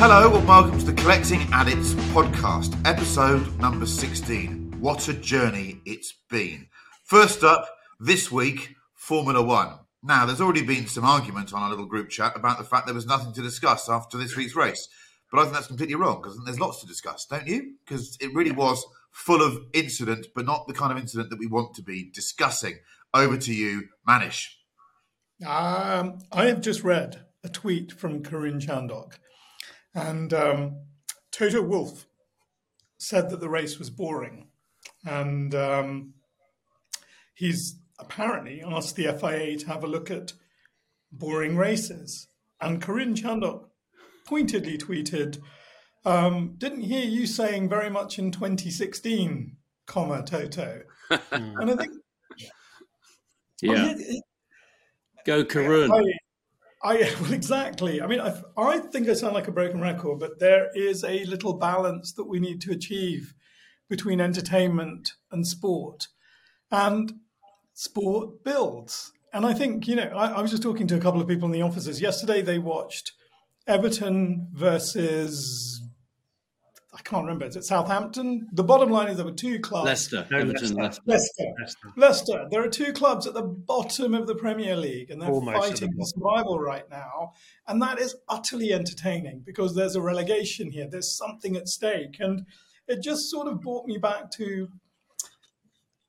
Hello and welcome to the Collecting Addicts podcast, episode number 16. What a journey it's been. First up, this week, Formula One. Now, there's already been some argument on our little group chat about the fact there was nothing to discuss after this week's race. But I think that's completely wrong because there's lots to discuss, don't you? Because it really was full of incident, but not the kind of incident that we want to be discussing. Over to you, Manish. Um, I have just read a tweet from Karun Chandhok, and um, Toto Wolff said that the race was boring, and um, he's apparently asked the FIA to have a look at boring races. And Karun Chandhok pointedly tweeted, um, "Didn't hear you saying very much in 2016, comma Toto." and I think, Yeah. I- Go Karun. I, well, exactly. I mean, I, I think I sound like a broken record, but there is a little balance that we need to achieve between entertainment and sport, and sport builds. And I think you know, I, I was just talking to a couple of people in the offices yesterday. They watched Everton versus. I can't remember. Is it Southampton? The bottom line is there were two clubs. Leicester. Everton, Leicester. Leicester. Leicester. Leicester. There are two clubs at the bottom of the Premier League, and they're Almost fighting for survival right now. And that is utterly entertaining because there's a relegation here. There's something at stake, and it just sort of brought me back to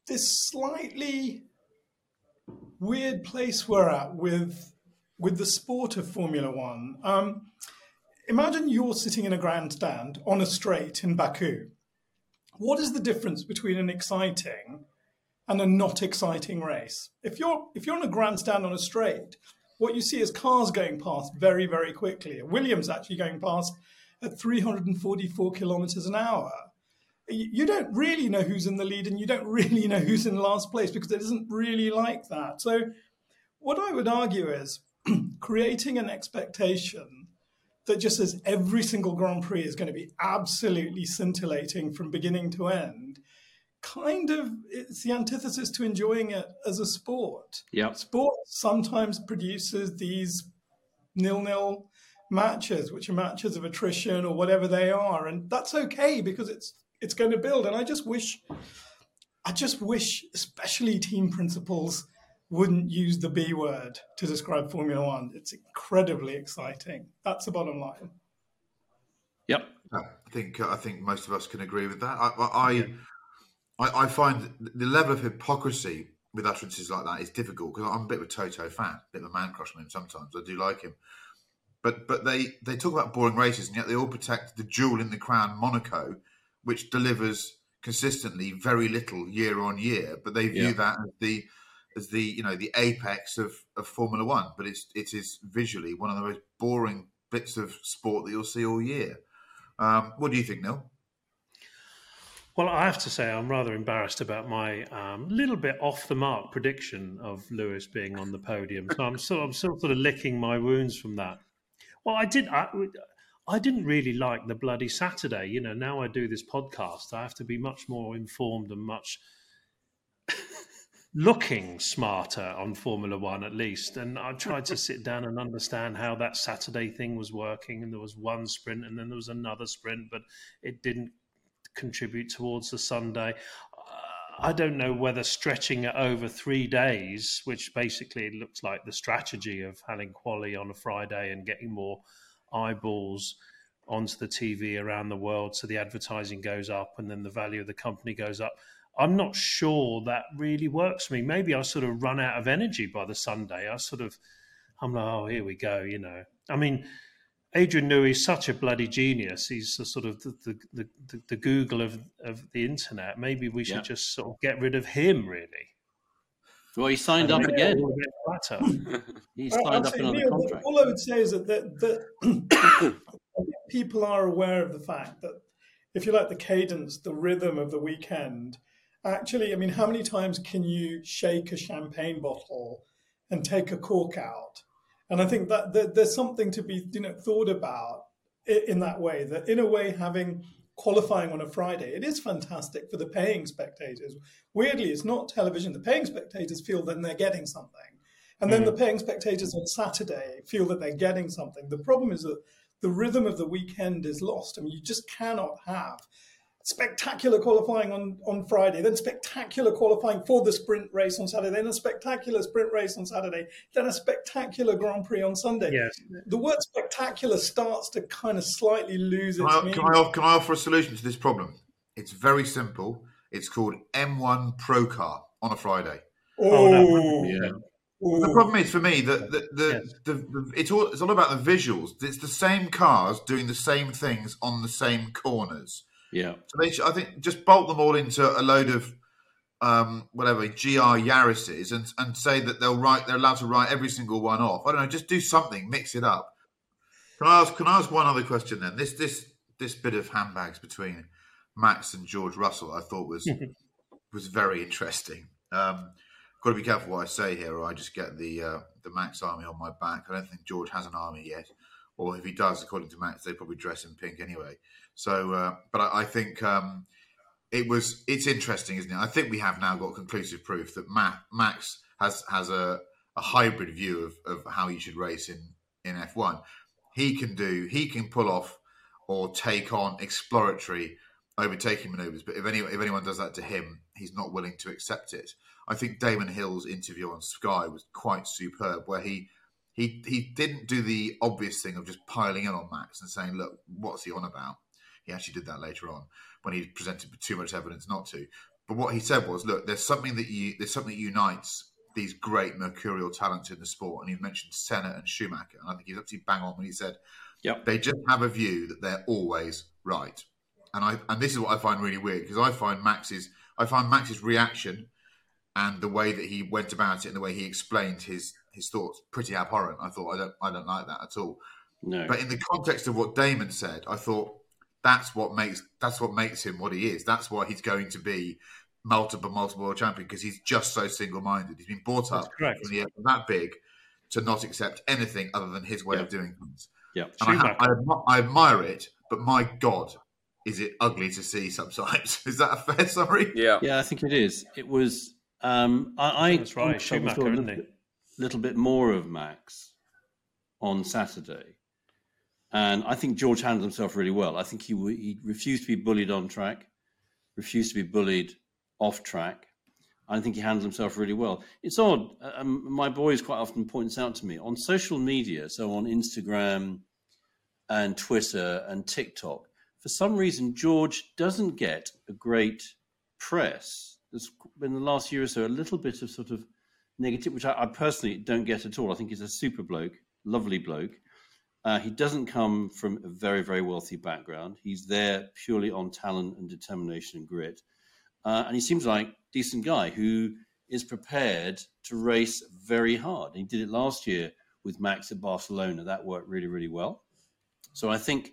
this slightly weird place we're at with with the sport of Formula One. Um, imagine you're sitting in a grandstand on a straight in Baku. What is the difference between an exciting and a not exciting race? If you're if you're on a grandstand on a straight, what you see is cars going past very very quickly. Williams actually going past at 344 kilometers an hour. You you don't really know who's in the lead and you don't really know who's in last place because it isn't really like that. So, what I would argue is creating an expectation that just says every single Grand Prix is going to be absolutely scintillating from beginning to end. Kind of, it's the antithesis to enjoying it as a sport. Yep. Sport sometimes produces these nil-nil matches, which are matches of attrition or whatever they are, and that's okay because it's it's going to build. And I just wish, I just wish, especially team principals wouldn't use the B word to describe Formula One. It's incredibly exciting. That's the bottom line. Yep. I think I think most of us can agree with that. I I, I, I find the level of hypocrisy with utterances like that is difficult because I'm a bit of a Toto fan, a bit of a man crush on him sometimes. I do like him, but but they they talk about boring races and yet they all protect the jewel in the crown, Monaco, which delivers consistently very little year on year. But they view Yeah. that as the as the you know the apex of, of Formula One. But it's it is visually one of the most boring bits of sport that you'll see all year. Um, what do you think, Neil? Well, I have to say, I'm rather embarrassed about my um, little bit off the mark prediction of Lewis being on the podium. So I'm sort, I'm sort of licking my wounds from that. Well, I did. I, I didn't really like the bloody Saturday. You know, now I do this podcast, I have to be much more informed and much looking smarter on Formula One at least. And I tried to sit down and understand how that Saturday thing was working. And there was one sprint and then there was another sprint, but it didn't contribute towards the Sunday. Uh, I don't know whether stretching it over three days, which basically looks like the strategy of having quali on a Friday and getting more eyeballs onto the TV around the world, so the advertising goes up and then the value of the company goes up. I'm not sure that really works for me. Maybe I sort of run out of energy by the Sunday. I sort of, I'm like, oh, here we go, you know. I mean, Adrian Newey is such a bloody genius. He's the sort of the, the, the, the Google of, of the internet. Maybe we should yeah. just sort of get rid of him, really. Well, he signed up again. he uh, signed up another Neil, contract. All I would say is that, that, that people are aware of the fact that, if you like, the cadence, the rhythm of the weekend. Actually, I mean, how many times can you shake a champagne bottle and take a cork out? And I think that, that there's something to be you know thought about in that way. That in a way, having qualifying on a Friday, it is fantastic for the paying spectators. Weirdly, it's not television. The paying spectators feel that they're getting something. And then mm. the paying spectators on Saturday feel that they're getting something. The problem is that the rhythm of the weekend is lost. I mean, you just cannot have spectacular qualifying on, on Friday, then spectacular qualifying for the sprint race on Saturday, then a spectacular sprint race on Saturday, then a spectacular Grand Prix on Sunday. Yes. The word spectacular starts to kind of slightly lose its can I, meaning. Can I, can I offer a solution to this problem? It's very simple. It's called M1 Procar on a Friday. Oh, oh yeah. Oh. The problem is for me that the, the, yes. the, the, it's all it's all about the visuals. It's the same cars doing the same things on the same corners. Yeah. So they should, I think just bolt them all into a load of um, whatever GR Yaris's and and say that they'll write they're allowed to write every single one off. I don't know, just do something, mix it up. Can I ask can I ask one other question then? This this this bit of handbags between Max and George Russell I thought was was very interesting. Um, got to be careful what I say here, or I just get the uh, the Max army on my back. I don't think George has an army yet, or if he does, according to Max, they probably dress in pink anyway. So, uh, but I, I think um, it was it's interesting, isn't it? I think we have now got conclusive proof that Max has has a, a hybrid view of, of how you should race in in F1. He can do he can pull off or take on exploratory overtaking maneuvers, but if any if anyone does that to him, he's not willing to accept it. I think Damon Hill's interview on Sky was quite superb, where he he he didn't do the obvious thing of just piling in on Max and saying, "Look, what's he on about?" He actually did that later on when he presented too much evidence not to. But what he said was, look, there's something that you, there's something that unites these great mercurial talents in the sport. And he mentioned Senna and Schumacher. And I think he's absolutely bang on when he said, yep. they just have a view that they're always right. And I and this is what I find really weird because I find Max's I find Max's reaction and the way that he went about it and the way he explained his his thoughts pretty abhorrent. I thought I don't I don't like that at all. No. But in the context of what Damon said, I thought that's what makes that's what makes him what he is. That's why he's going to be multiple multiple world champion because he's just so single minded. He's been brought up from the, air that big to not accept anything other than his way yeah. of doing things. Yeah, I, ha- I, I, admire it, but my God, is it ugly to see sometimes? is that a fair summary? Yeah, yeah, I think it is. It was. Um, I, I that's right. Schumacher, a little, little bit more of Max on Saturday and I think George handled himself really well. I think he, he refused to be bullied on track, refused to be bullied off track. I think he handled himself really well. It's odd. Um, my boys quite often points out to me on social media, so on Instagram and Twitter and TikTok, for some reason George doesn't get a great press. There's been the last year or so a little bit of sort of negative, which I, I personally don't get at all. I think he's a super bloke, lovely bloke. Uh, he doesn't come from a very, very wealthy background. He's there purely on talent and determination and grit. Uh, and he seems like a decent guy who is prepared to race very hard. He did it last year with Max at Barcelona. That worked really, really well. So I think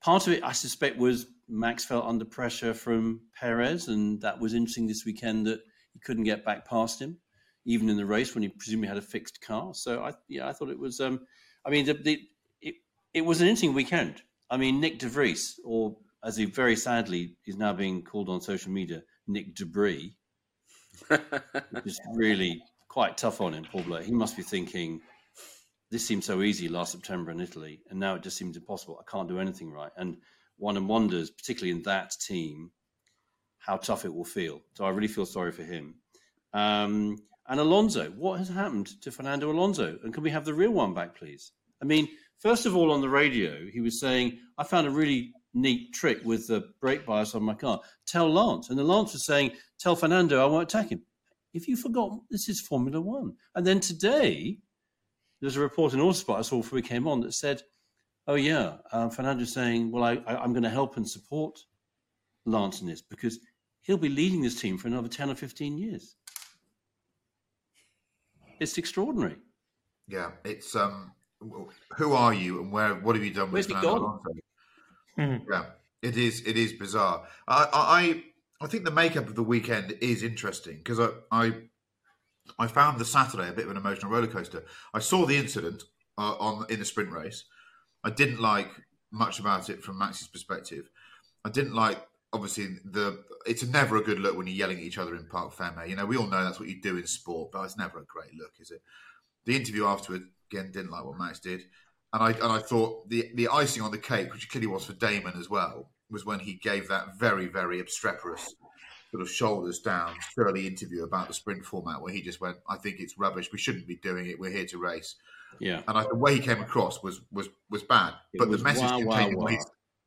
part of it, I suspect, was Max felt under pressure from Perez, and that was interesting this weekend that he couldn't get back past him, even in the race when he presumably had a fixed car. So I, yeah, I thought it was. Um, I mean, the, the, it was an interesting weekend. I mean, Nick De Vries, or as he very sadly is now being called on social media, Nick Debris, is really quite tough on him, Paul Blair. He must be thinking, this seemed so easy last September in Italy, and now it just seems impossible. I can't do anything right. And one wonders, particularly in that team, how tough it will feel. So I really feel sorry for him. Um, and Alonso, what has happened to Fernando Alonso? And can we have the real one back, please? I mean, first of all, on the radio, he was saying, I found a really neat trick with the brake bias on my car. Tell Lance. And the Lance was saying, Tell Fernando I won't attack him. If you forgot, this is Formula One. And then today, there's a report in Autosport I saw before we came on that said, Oh, yeah, um, Fernando's saying, Well, I, I, I'm going to help and support Lance in this because he'll be leading this team for another 10 or 15 years. It's extraordinary. Yeah, it's um, who are you and where? What have you done Where's with he Fernando gone? Alonso? Yeah, it is. It is bizarre. I, I, I think the makeup of the weekend is interesting because I, I, I found the Saturday a bit of an emotional roller coaster. I saw the incident uh, on in the sprint race. I didn't like much about it from Max's perspective. I didn't like obviously the. It's never a good look when you're yelling at each other in Parc Fermé. You know, we all know that's what you do in sport, but it's never a great look, is it? The interview afterward again didn't like what Max did, and I and I thought the the icing on the cake, which clearly was for Damon as well, was when he gave that very very obstreperous sort of shoulders down Shirley interview about the sprint format, where he just went, "I think it's rubbish. We shouldn't be doing it. We're here to race." Yeah. And I, the way he came across was was was bad. It but was the message contained in what he,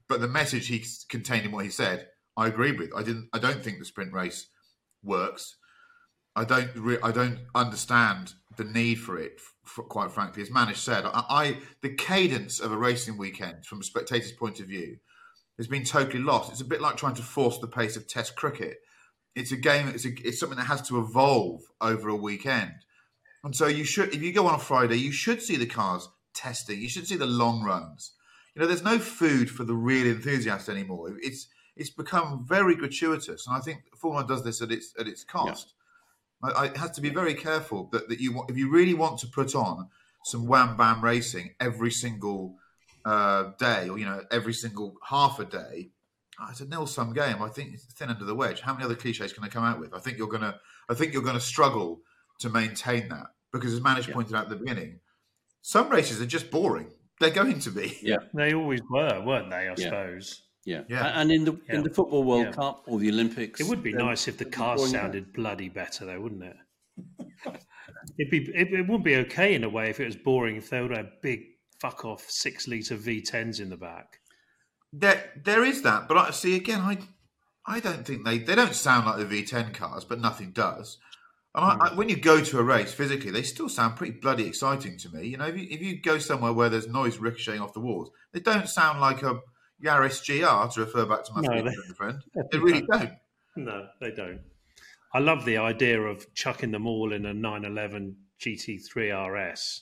but the message he contained in what he said, I agreed with. I didn't. I don't think the sprint race works. I don't. Re- I don't understand the need for it. f quite frankly, as Manish said, I, I the cadence of a racing weekend from a spectator's point of view has been totally lost. It's a bit like trying to force the pace of Test cricket. It's a game. It's a, it's something that has to evolve over a weekend. And so you should, if you go on a Friday, you should see the cars testing. You should see the long runs. You know, there's no food for the real enthusiast anymore. It's it's become very gratuitous, and I think Formula does this at its at its cost. I, I, it has to be very careful that, that you want, if you really want to put on some wham bam racing every single uh, day, or you know, every single half a day. ah, It's a nil sum game. I think it's thin end of the wedge. How many other cliches can I come out with? I think you're gonna. I think you're gonna struggle to maintain that because, as Manish pointed out at the beginning, some races are just boring. They're going to be. Yeah. They always were, weren't they? I Yeah. suppose. Yeah. Yeah. And in the in the Football World Yeah. Cup or the Olympics. It would be then nice if the it'd cars sounded bloody better, though, wouldn't it? It'd be it, it would be okay in a way if it was boring if they would have big fuck off six liter V10s in the back. There, there is that, but I see again. I, I don't think they they don't sound like the V10 cars, but nothing does. And I, I, hmm. when you go to a race physically, they still sound pretty bloody exciting to me. You know, if you, if you go somewhere where there's noise ricocheting off the walls, they don't sound like a Yaris GR to refer back to my No, speaker they- friend. They really don't. No, they don't. I love the idea of chucking them all in a 911 GT3 RS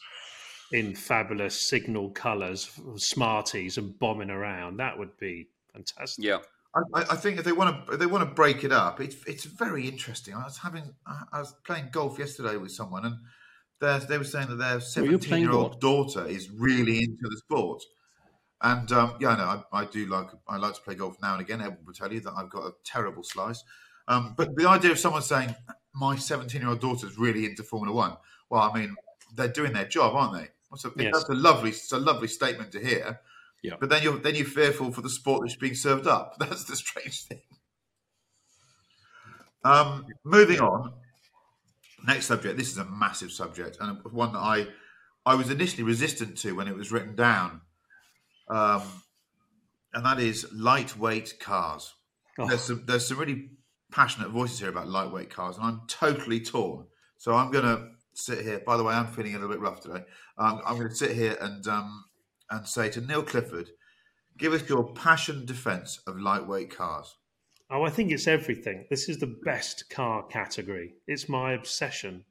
in fabulous signal colours, Smarties, and bombing around. That would be fantastic. Yeah. I, I- I think if they want to, they want to break it up, it's it's very interesting. I was having, I I was playing golf yesterday with someone, and they they were saying that their Well, you're playing seventeen-year-old daughter is really into the sport. And um, yeah, I know I, I do like I like to play golf now and again. Everyone will tell you that I've got a terrible slice. Um, but the idea of someone saying my seventeen-year-old daughter's really into Formula One, well, I mean, they're doing their job, aren't they? That's a, Yes. that's a lovely, it's a lovely statement to hear. Yeah. But then you're then you're fearful for the sport that's being served up. That's the strange thing. Um, moving on. Next subject. This is a massive subject and one that I I was initially resistant to when it was written down, um, and that is lightweight cars. Oh. There's some there's some really passionate voices here about lightweight cars, and I'm totally torn. So I'm going to sit here. By the way, I'm feeling a little bit rough today. Um, I'm going to sit here and um, and say to Neil Clifford, give us your passionate defence of lightweight cars. Oh, I think it's everything. This is the best car category. It's my obsession.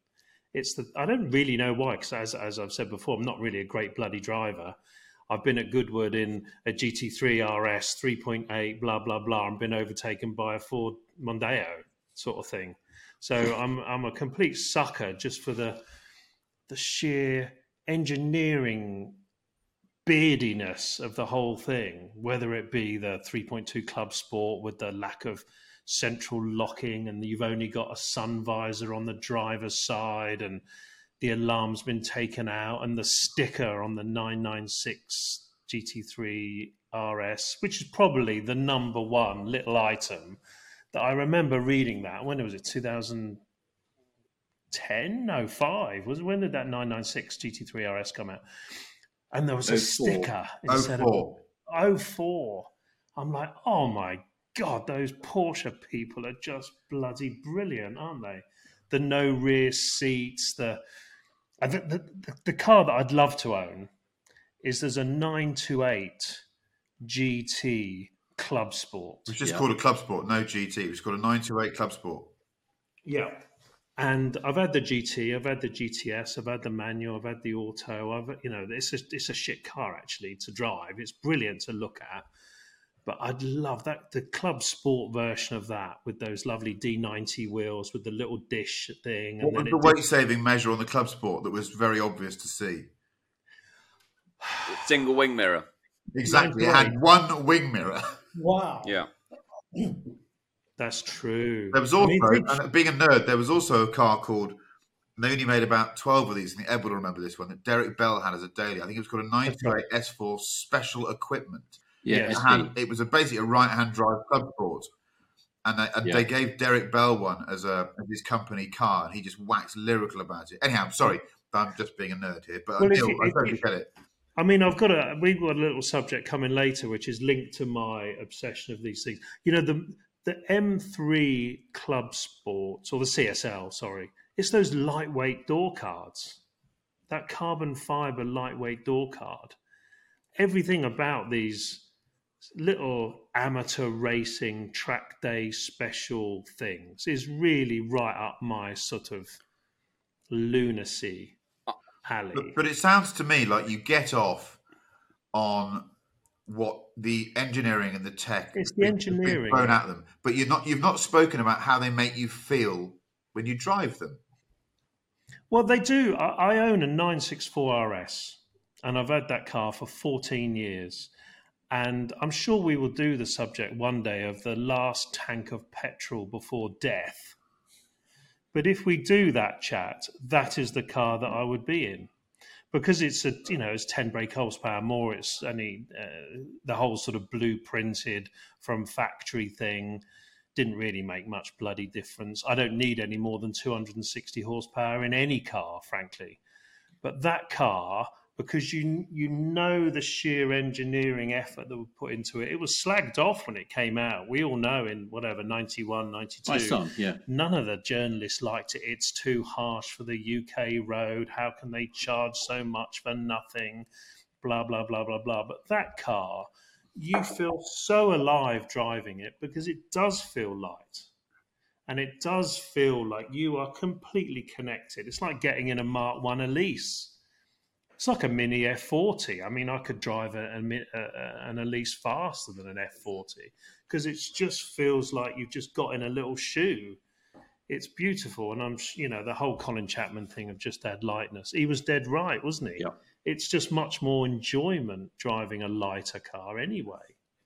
It's the I don't really know why because as as I've said before, I'm not really a great bloody driver. I've been at Goodwood in a GT3 RS 3.8, blah blah blah, and been overtaken by a Ford Mondeo sort of thing. So I'm I'm a complete sucker just for the the sheer engineering beardiness of the whole thing, whether it be the 3.2 Club Sport with the lack of central locking and you've only got a sun visor on the driver's side and the alarm's been taken out and the sticker on the 996 GT3 RS, which is probably the number one little item that I remember reading that. When it was it? 2010? No, five. Was when did that 996 GT3 RS come out? And there was a 04. sticker oh instead 04. of 04. I'm like, oh my God, those Porsche people are just bloody brilliant, aren't they? The no rear seats, the Uh, the, the, the car that I'd love to own is there's a 928 GT Club Sport. It's just yeah. called a Club Sport, no GT. It's called a 928 Club Sport. Yeah. And I've had the GT, I've had the GTS, I've had the manual, I've had the auto. I've, you know, it's a, it's a shit car actually to drive. It's brilliant to look at but I'd love that the club sport version of that with those lovely D90 wheels with the little dish thing. What was the weight saving measure on the club sport that was very obvious to see? Single wing mirror. Exactly. It had one wing mirror. Wow. Yeah. That's true. There was also, I mean, and being a nerd, there was also a car called. They only made about twelve of these. And I think Ed will remember this one that Derek Bell had as a daily. I think it was called a 98 S4 Special Equipment yeah, it, was a, basically a right-hand drive club sport, and, they, and yeah. they, gave Derek Bell one as a as his company car, and he just waxed lyrical about it. Anyhow, I'm sorry, I'm just being a nerd here, but well, I, I totally get it. I mean, I've got a we've got a little subject coming later, which is linked to my obsession of these things. You know, the the M3 Club Sports or the CSL, sorry, it's those lightweight door cards, that carbon fiber lightweight door card. Everything about these little amateur racing track day special things is really right up my sort of lunacy uh, alley. But, but, it sounds to me like you get off on what the engineering and the tech it's the engineering thrown at them, but you're not you've not spoken about how they make you feel when you drive them. Well, they do. I, I own a 964 RS, and I've had that car for 14 years and I'm sure we will do the subject one day of the last tank of petrol before death. But if we do that chat, that is the car that I would be in. Because it's a you know it's ten brake horsepower more. It's only uh, the whole sort of blueprinted from factory thing didn't really make much bloody difference. I don't need any more than 260 horsepower in any car, frankly. But that car because you you know the sheer engineering effort that was put into it. It was slagged off when it came out. We all know in whatever 91, 92. Some, yeah. None of the journalists liked it. It's too harsh for the UK road. How can they charge so much for nothing? Blah blah blah blah blah. But that car, you feel so alive driving it because it does feel light. And it does feel like you are completely connected. It's like getting in a Mark One Elise it's like a mini F40. I mean, I could drive a, a, a, an Elise faster than an F40 because it just feels like you've just got in a little shoe. It's beautiful, and I'm, you know, the whole Colin Chapman thing of just add lightness. He was dead right, wasn't he? Yeah. It's just much more enjoyment driving a lighter car anyway,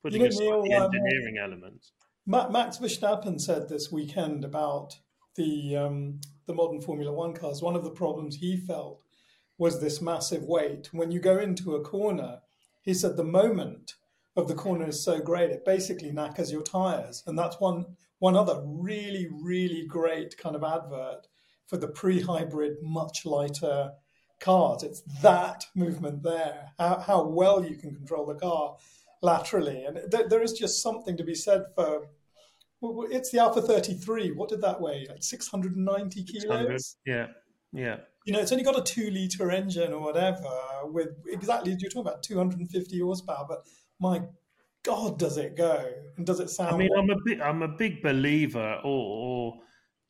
putting you know, Neil, the um, engineering um, elements. Max Verstappen said this weekend about the um, the modern Formula One cars. One of the problems he felt was this massive weight. When you go into a corner, he said the moment of the corner is so great, it basically knackers your tires. And that's one one other really, really great kind of advert for the pre-hybrid, much lighter cars. It's that movement there, how, how well you can control the car laterally. And th- there is just something to be said for it's the Alfa 33. What did that weigh? Like 690 kilos? Yeah, yeah you know, it's only got a two liter engine or whatever with exactly, you're talking about 250 horsepower, but my God, does it go? And does it sound? I mean, I'm a big, I'm a big believer or, or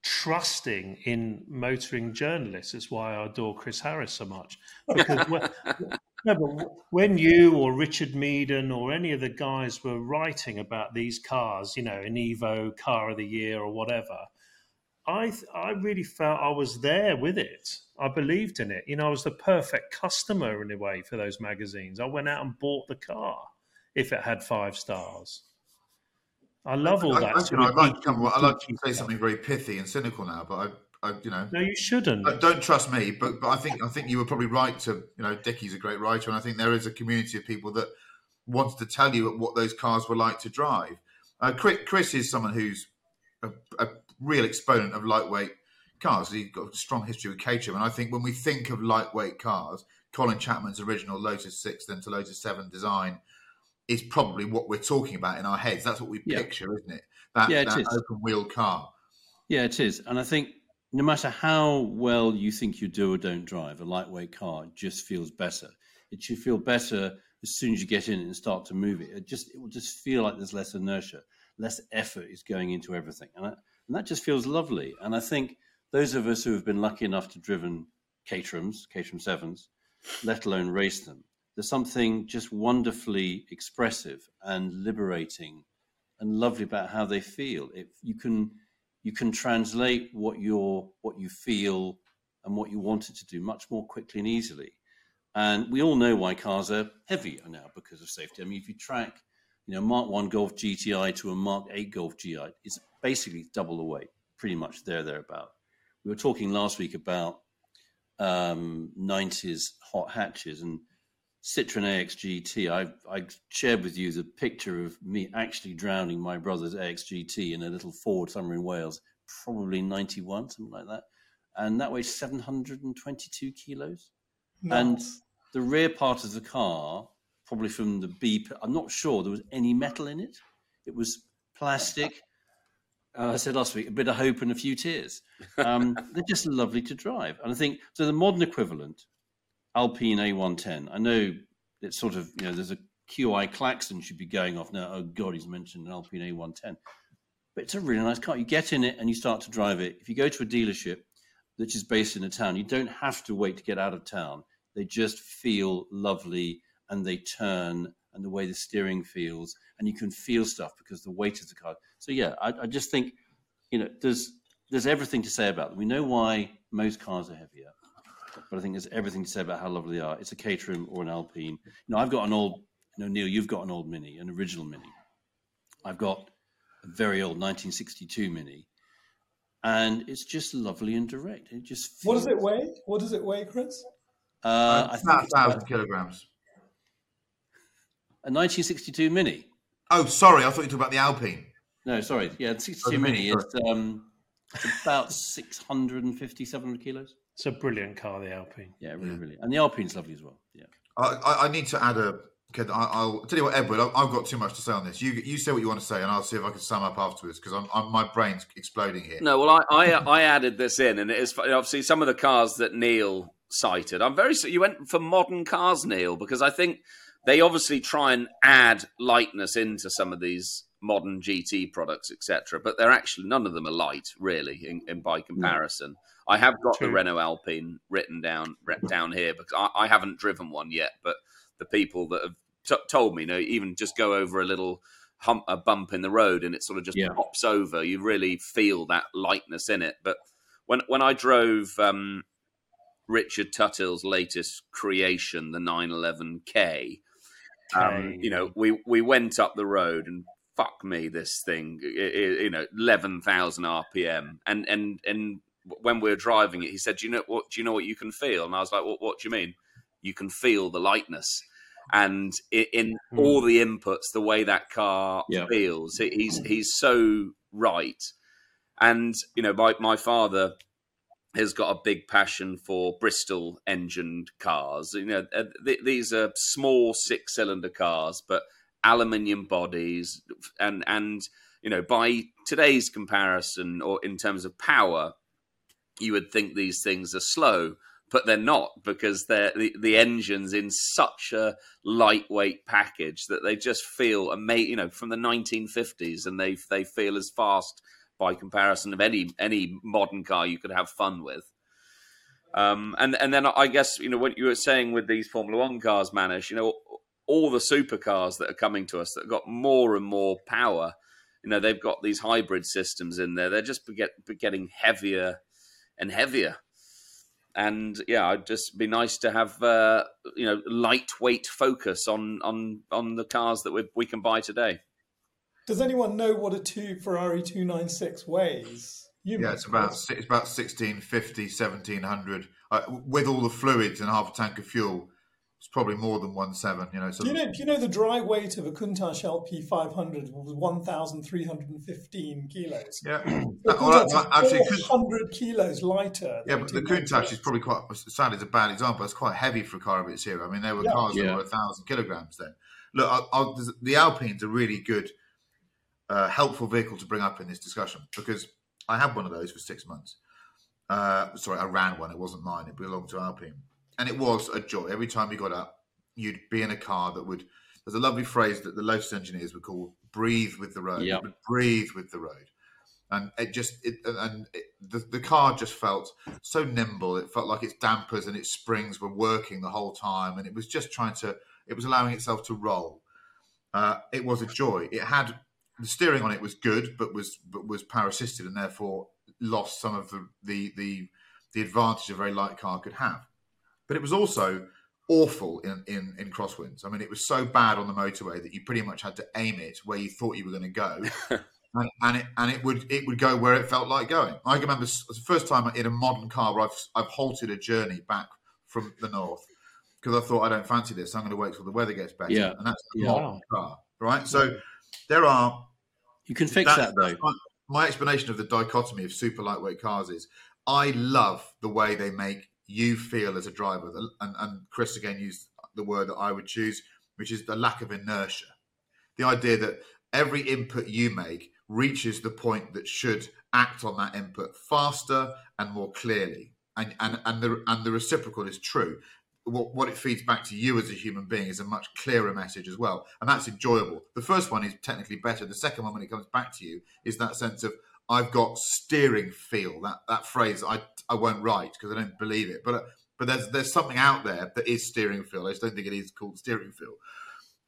trusting in motoring journalists. It's why I adore Chris Harris so much. Because when, no, when you or Richard Meaden or any of the guys were writing about these cars, you know, an Evo Car of the Year or whatever, I I really felt I was there with it. I believed in it. You know, I was the perfect customer in a way for those magazines. I went out and bought the car if it had five stars. I love all I, that. I, of like to come. I'd like to say something very pithy and cynical now, but I, I you know, No, you shouldn't. Don't trust me. But but I think I think you were probably right to you know Dickie's a great writer, and I think there is a community of people that wanted to tell you what those cars were like to drive. Uh, Chris, Chris is someone who's a, a real exponent of lightweight cars. He's got a strong history with Caterham, and I think when we think of lightweight cars, Colin Chapman's original Lotus Six then to Lotus Seven design is probably what we're talking about in our heads. That's what we Yeah. picture, isn't it? That, Yeah, it that is. open wheel car. Yeah, it is. And I think no matter how well you think you do or don't drive, a lightweight car just feels better. It should feel better as soon as you get in and start to move it. It just it will just feel like there's less inertia, less effort is going into everything, and, I, and that just feels lovely. And I think those of us who have been lucky enough to driven Caterhams, Caterham Sevens, let alone race them, there's something just wonderfully expressive and liberating and lovely about how they feel. If you can you can translate what you're what you feel and what you want it to do much more quickly and easily. And we all know why cars are heavier now because of safety. I mean, if you track, you know, Mark One Golf GTI to a Mark Eight Golf GI, it's basically double the weight, pretty much there thereabout. We were talking last week about um, 90s hot hatches and Citroen AX GT. I, I shared with you the picture of me actually drowning my brother's AX GT in a little Ford somewhere in Wales, probably 91, something like that. And that weighs 722 kilos. And the rear part of the car, probably from the B, I'm not sure there was any metal in it. It was plastic. Uh, I said last week, a bit of hope and a few tears. Um, they're just lovely to drive. And I think, so the modern equivalent, Alpine A110. I know it's sort of, you know, there's a QI klaxon should be going off now. Oh, God, he's mentioned an Alpine A110. But it's a really nice car. You get in it and you start to drive it. If you go to a dealership which is based in a town, you don't have to wait to get out of town. They just feel lovely and they turn and the way the steering feels and you can feel stuff because the weight of the car. So yeah, I, I just think, you know, there's there's everything to say about them. We know why most cars are heavier but I think there's everything to say about how lovely they are. It's a Caterham or an Alpine. You know, I've got an old, you know, Neil, you've got an old Mini, an original Mini. I've got a very old 1962 Mini, and it's just lovely and direct. It just feels... What does it weigh? What does it weigh, Chris? Uh, I It's think a thousand kilograms. A 1962 Mini. Oh, sorry, I thought you were talking about the Alpine. No, sorry, yeah, the 62 Oh, the Mini Mini, is um, it's about 650, 700 kilos. It's a brilliant car, the Alpine. Yeah, really, really, and the Alpine's lovely as well. Yeah. I, I, I need to add a. Okay, I, I'll tell you what, Edward. I, I've got too much to say on this. You you say what you want to say, and I'll see if I can sum up afterwards because I'm, I'm my brain's exploding here. No, well, I, I I added this in, and it is obviously some of the cars that Neil cited. I'm very sorry you went for modern cars, Neil, because I think they obviously try and add lightness into some of these modern GT products, etc. But they're actually none of them are light, really, in, in by comparison. I have got the True. Renault Alpine written down down here because I, I haven't driven one yet, but the people that have t- told me, you know, even just go over a little hump, a bump in the road, and it sort of just Yeah. pops over. You really feel that lightness in it. But when when I drove um, Richard Tuthill's latest creation, the 911K, um, you know, we we went up the road and fuck me, this thing, i- i- you know, eleven thousand RPM, and and and when we were driving it, he said, "Do you know what? Do you know what you can feel?" And I was like, "What? What do you mean?" You can feel the lightness, and i- in Hmm. all the inputs, the way that car Yeah. feels, he- he's he's so right. And you know, my my father has got a big passion for Bristol engined cars. You know, uh, th- these are small six cylinder cars, but aluminium bodies, and and you know, by today's comparison, or in terms of power, you would think these things are slow, but they're not because they're the, the engines in such a lightweight package that they just feel amazing. You know, from the 1950s, and they they feel as fast by comparison of any any modern car you could have fun with. Um, and and then I guess you know what you were saying with these Formula One cars, Manish. You know all the supercars that are coming to us that have got more and more power. You know they've got these hybrid systems in there. They're just get, getting heavier and heavier. And yeah, it'd just be nice to have uh, you know lightweight focus on on on the cars that we we can buy today. Does anyone know what a two Ferrari two nine six weighs? You yeah, it's about it's about 1650, 1700 uh, with all the fluids and half a tank of fuel. It's probably more than one seven. You know. So do you know? Do you know the dry weight of a Countach LP five hundred was one thousand three hundred and fifteen kilos? Yeah, well, well, actually, hundred kilos lighter. Yeah, but the Countach is probably quite sad. It's a bad example. It's quite heavy for a car of its era. I mean, there were yeah. cars yeah. that were a thousand kilograms then. Look, I'll, I'll, the Alpine's a really good, uh, helpful vehicle to bring up in this discussion because I had one of those for six months. Uh, sorry, I ran one. It wasn't mine. It belonged to Alpine, and it was a joy. Every time you got up, you'd be in a car that would. There's a lovely phrase that the Lotus engineers would call "breathe with the road." Yep. breathe with the road, and it just it, and it, the the car just felt so nimble. It felt like its dampers and its springs were working the whole time, and it was just trying to. It was allowing itself to roll. Uh, it was a joy. It had the steering on it was good, but was but was power assisted, and therefore lost some of the, the the the advantage a very light car could have. But it was also awful in, in in crosswinds. I mean, it was so bad on the motorway that you pretty much had to aim it where you thought you were going to go, and, and, it and it would it would go where it felt like going. I remember the first time in a modern car where I've I've halted a journey back from the north because I thought I don't fancy this. I'm going to wait till the weather gets better, yeah. and that's a yeah. modern car, right? So there are. You can fix that, that though. My, my explanation of the dichotomy of super lightweight cars is I love the way they make you feel as a driver. And, and Chris again used the word that I would choose, which is the lack of inertia. The idea that every input you make reaches the point that should act on that input faster and more clearly. And, and, and, the, and the reciprocal is true what, what it feeds back to you as a human being is a much clearer message as well. And that's enjoyable. The first one is technically better. The second one, when it comes back to you, is that sense of I've got steering feel. That that phrase I I won't write because I don't believe it. But but there's there's something out there that is steering feel. I just don't think it is called steering feel.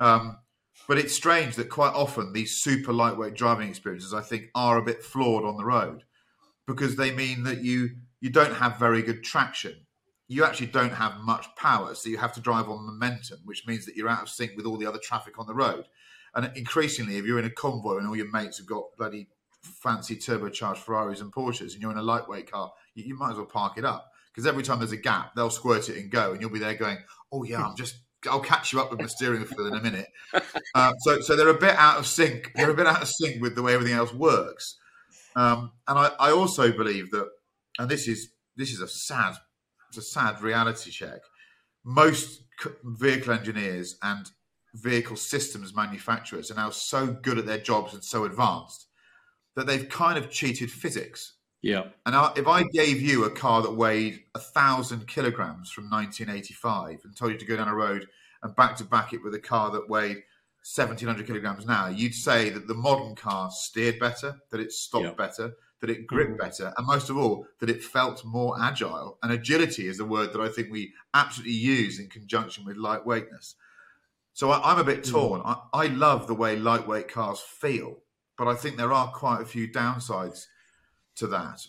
Um, but it's strange that quite often these super lightweight driving experiences, I think, are a bit flawed on the road because they mean that you you don't have very good traction you actually don't have much power. So you have to drive on momentum, which means that you're out of sync with all the other traffic on the road. And increasingly, if you're in a convoy and all your mates have got bloody fancy turbocharged Ferraris and Porsches and you're in a lightweight car, you, you might as well park it up. Because every time there's a gap, they'll squirt it and go, and you'll be there going, "Oh yeah, I'm just I'll catch you up with my steering wheel in a minute. Uh, so, so they're a bit out of sync. They're a bit out of sync with the way everything else works. Um, and I, I, also believe that, and this is this is a sad it's a sad reality check. Most vehicle engineers and vehicle systems manufacturers are now so good at their jobs and so advanced that they've kind of cheated physics. Yeah. And if I gave you a car that weighed a thousand kilograms from 1985 and told you to go down a road and back to back it with a car that weighed 1700 kilograms now, you'd say that the modern car steered better, that it stopped yeah. better, that it gripped mm-hmm. better, and most of all, that it felt more agile. And agility is a word that I think we absolutely use in conjunction with lightweightness. So I, am a bit mm. torn. I, I, love the way lightweight cars feel, but I think there are quite a few downsides to that.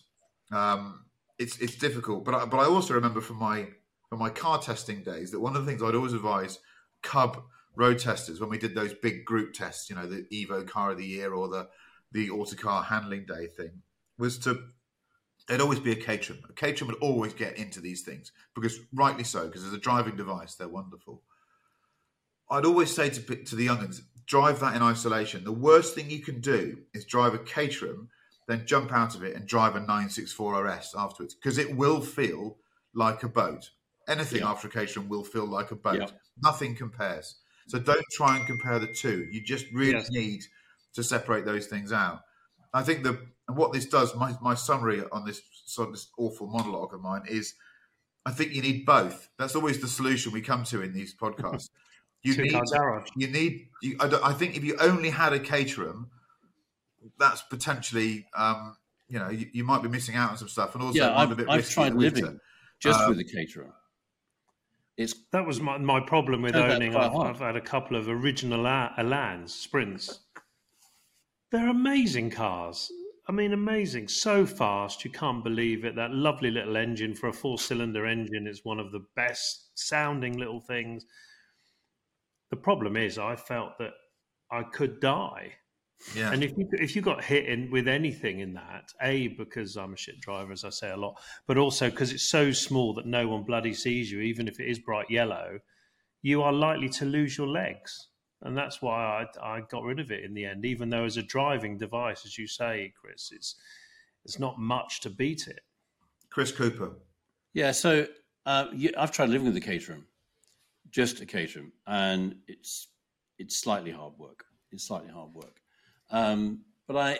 Um, it's it's difficult, but I, but I also remember from my from my car testing days that one of the things I'd always advise Cub road testers when we did those big group tests, you know, the Evo Car of the Year or the the Autocar Handling Day thing, was to there'd always be a Caterham. A Caterham would always get into these things because, rightly so, because as a driving device, they're wonderful. I'd always say to to the youngins, drive that in isolation. The worst thing you can do is drive a Caterham, then jump out of it and drive a 964 RS afterwards because it will feel like a boat. Anything yeah. after a Caterham will feel like a boat. Yeah. Nothing compares. So don't try and compare the two. You just really yes. need to separate those things out. I think the and what this does, my, my summary on this sort of this awful monologue of mine is, I think you need both. That's always the solution we come to in these podcasts. You need, you need. You, I, I, think if you only had a Caterham, that's potentially um, you know you, you, might be missing out on some stuff, and also yeah, I've, a bit I've tried living winter. just um, with a Caterham. It's that was my, my problem with owning. I've, I've, had a couple of original Elans sprints. They're amazing cars. I mean, amazing. So fast, you can't believe it. That lovely little engine for a four cylinder engine is one of the best sounding little things. The problem is, I felt that I could die. Yeah. And if you if you got hit in with anything in that, a because I'm a shit driver, as I say a lot, but also because it's so small that no one bloody sees you, even if it is bright yellow, you are likely to lose your legs and that's why I, I got rid of it in the end. Even though as a driving device, as you say, Chris, it's it's not much to beat it. Chris Cooper. Yeah, so uh, I've tried living with a Caterham, just a Caterham, and it's it's slightly hard work. It's slightly hard work, um, but I.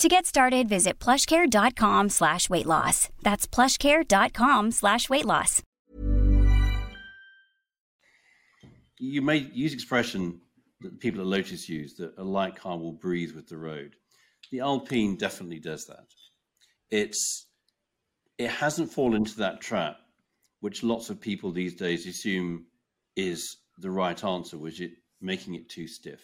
To get started, visit plushcare.com slash weight loss. That's plushcare.com slash weight loss. You may use expression that people at Lotus use that a light car will breathe with the road. The Alpine definitely does that. It's it hasn't fallen into that trap, which lots of people these days assume is the right answer, which is making it too stiff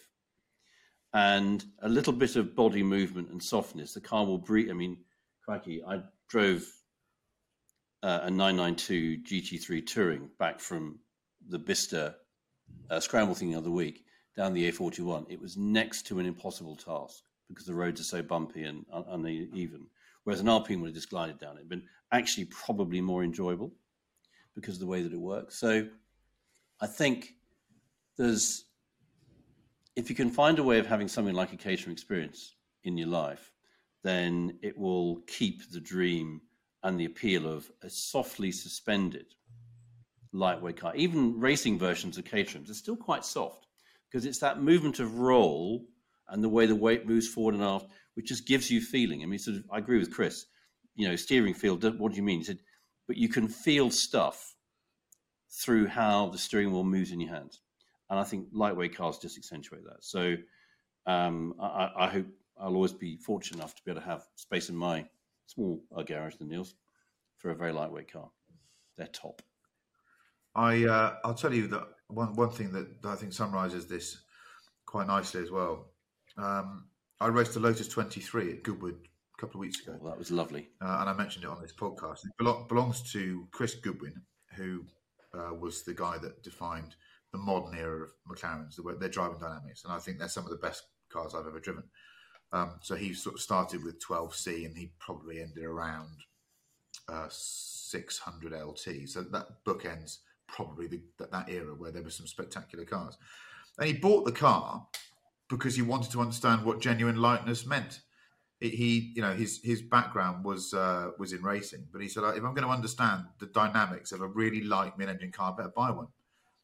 and a little bit of body movement and softness, the car will breathe. I mean, crikey, I drove uh, a 992 GT3 Touring back from the Bicester uh, scramble thing the other week down the A41. It was next to an impossible task because the roads are so bumpy and uneven. Whereas an Alpine would have just glided down it, but actually probably more enjoyable because of the way that it works. So I think there's if you can find a way of having something like a Caterham experience in your life, then it will keep the dream and the appeal of a softly suspended lightweight car. Even racing versions of Caterhams are still quite soft because it's that movement of roll and the way the weight moves forward and aft, which just gives you feeling. I mean, sort of, I agree with Chris. You know, steering feel. What do you mean? He said, but you can feel stuff through how the steering wheel moves in your hands and I think lightweight cars just accentuate that. So um, I, I, hope I'll always be fortunate enough to be able to have space in my small uh, garage, the Neils, for a very lightweight car. They're top. I uh, I'll tell you that one one thing that I think summarizes this quite nicely as well. Um, I raced a Lotus 23 at Goodwood a couple of weeks ago. Oh, that was lovely, uh, and I mentioned it on this podcast. It belongs to Chris Goodwin, who uh, was the guy that defined the modern era of McLarens, the, their driving dynamics, and I think they're some of the best cars I've ever driven. Um, so he sort of started with 12C, and he probably ended around uh, 600 LT. So that bookends probably the, that, that era where there were some spectacular cars. And he bought the car because he wanted to understand what genuine lightness meant. He, you know, his his background was uh, was in racing, but he said, if I'm going to understand the dynamics of a really light mid-engine car, I better buy one.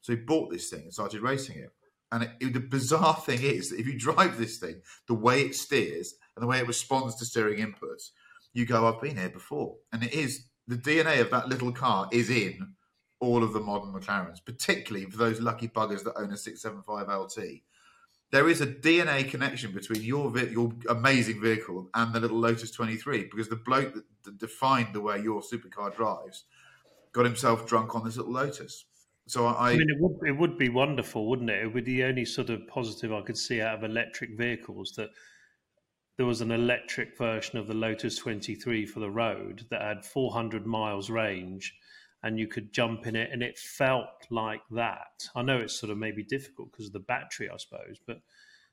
So he bought this thing and started racing it. And it, it, the bizarre thing is that if you drive this thing, the way it steers and the way it responds to steering inputs, you go, I've been here before. And it is the DNA of that little car is in all of the modern McLarens, particularly for those lucky buggers that own a 675 LT. There is a DNA connection between your your amazing vehicle and the little Lotus 23 because the bloke that, that defined the way your supercar drives got himself drunk on this little Lotus. So I, I, mean, it would it would be wonderful, wouldn't it? It would be the only sort of positive I could see out of electric vehicles that there was an electric version of the Lotus 23 for the road that had 400 miles range and you could jump in it and it felt like that. I know it's sort of maybe difficult because of the battery, I suppose, but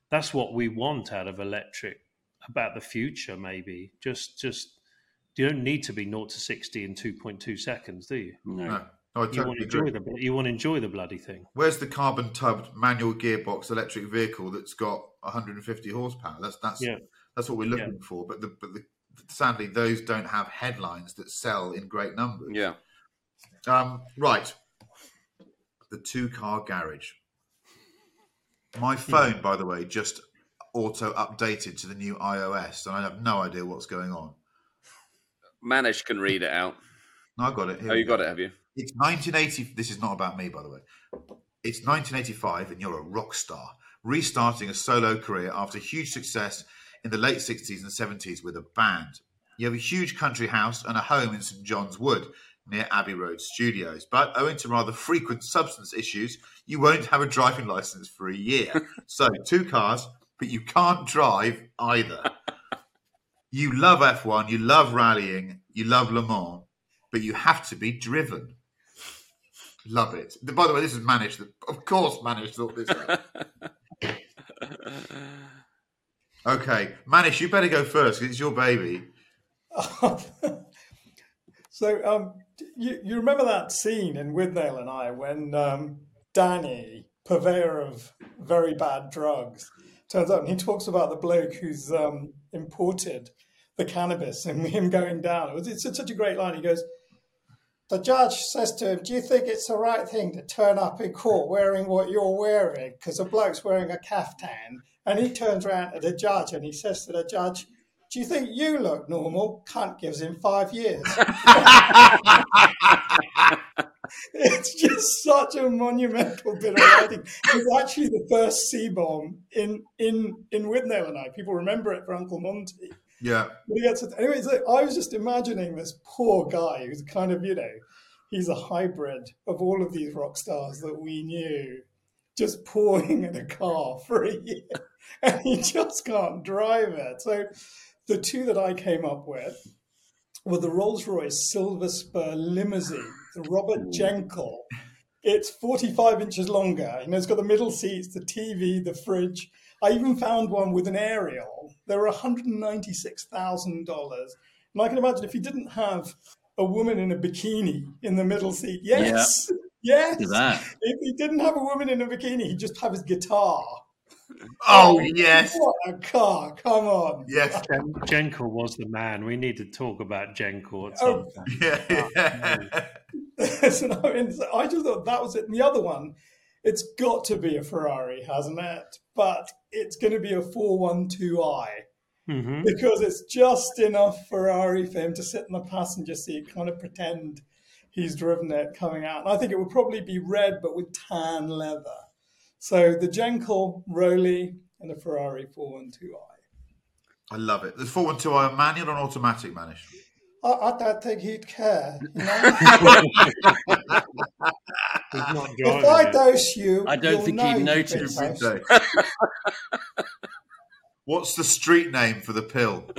that's what we want out of electric about the future, maybe. Just, just, you don't need to be 0 to 60 in 2.2 seconds, do you? No. No. No, I You totally want to enjoy agree. the you want to enjoy the bloody thing. Where's the carbon tubbed manual gearbox electric vehicle that's got 150 horsepower? That's that's Yeah. that's what we're looking for. But the but the, sadly, those don't have headlines that sell in great numbers. Yeah. Um, right. The two car garage. My phone, by the way, just auto updated to the new iOS, and I have no idea what's going on. Manish can read it out. No, I got it. Here Oh, you go. got it, have you? It's 1980. This is not about me, by the way. It's 1985, and you're a rock star, restarting a solo career after huge success in the late 60s and 70s with a band. You have a huge country house and a home in St John's Wood near Abbey Road Studios, but owing to rather frequent substance issues, you won't have a driving license for a year. so, two cars, but you can't drive either. You love F1, you love rallying, you love Le Mans, but you have to be driven. Love it. By the way, this is Manish. Of course, Manish thought this out. okay, Manish, you better go first 'cause it's your baby. So um, you, you remember that scene in Withnail and I when um, Danny, purveyor of very bad drugs, turns up and he talks about the bloke who's um, imported the cannabis and him going down. It was, it's such a great line. He goes, the judge says to him, Do you think it's the right thing to turn up in court wearing what you're wearing? Because the bloke's wearing a caftan. And he turns around to the judge and he says to the judge, Do you think you look normal? Cunt gives him five years. it's just such a monumental bit of writing. It's actually the first C bomb in in in Withnail and I. People remember it for Uncle Monty. Yeah. But he gets it. Anyway, so I was just imagining this poor guy who's kind of, you know, he's a hybrid of all of these rock stars that we knew, just pouring in a car for a year, and he just can't drive it. So the two that I came up with were the Rolls Royce Silver Spur limousine, the Robert Jankel. It's 45 inches longer. You know, it's got the middle seats, the TV, the fridge. I even found one with an aerial. They were $196,000. And I can imagine if he didn't have a woman in a bikini in the middle seat, yes, yes. That. If he didn't have a woman in a bikini, he'd just have his guitar. Oh, yes. What a car. Come on. Yes. Jankel was the man. We need to talk about Jankel at Oh, some point. Yeah. so, I, mean, so I just thought that was it. And the other one, it's got to be a Ferrari, hasn't it? But it's going to be a 412i Mhm. because it's just enough Ferrari for him to sit in the passenger seat, kind of pretend he's driven it coming out. And I think it would probably be red, but with tan leather. So the Jankel, Rolly, and the Ferrari 412i. I love it. The 412i manual and automatic, Manish. I, I don't think he'd care. You know? He's not if I it. dose you, I don't think he'd notice. been Every dosed. day. What's the street name for the pill?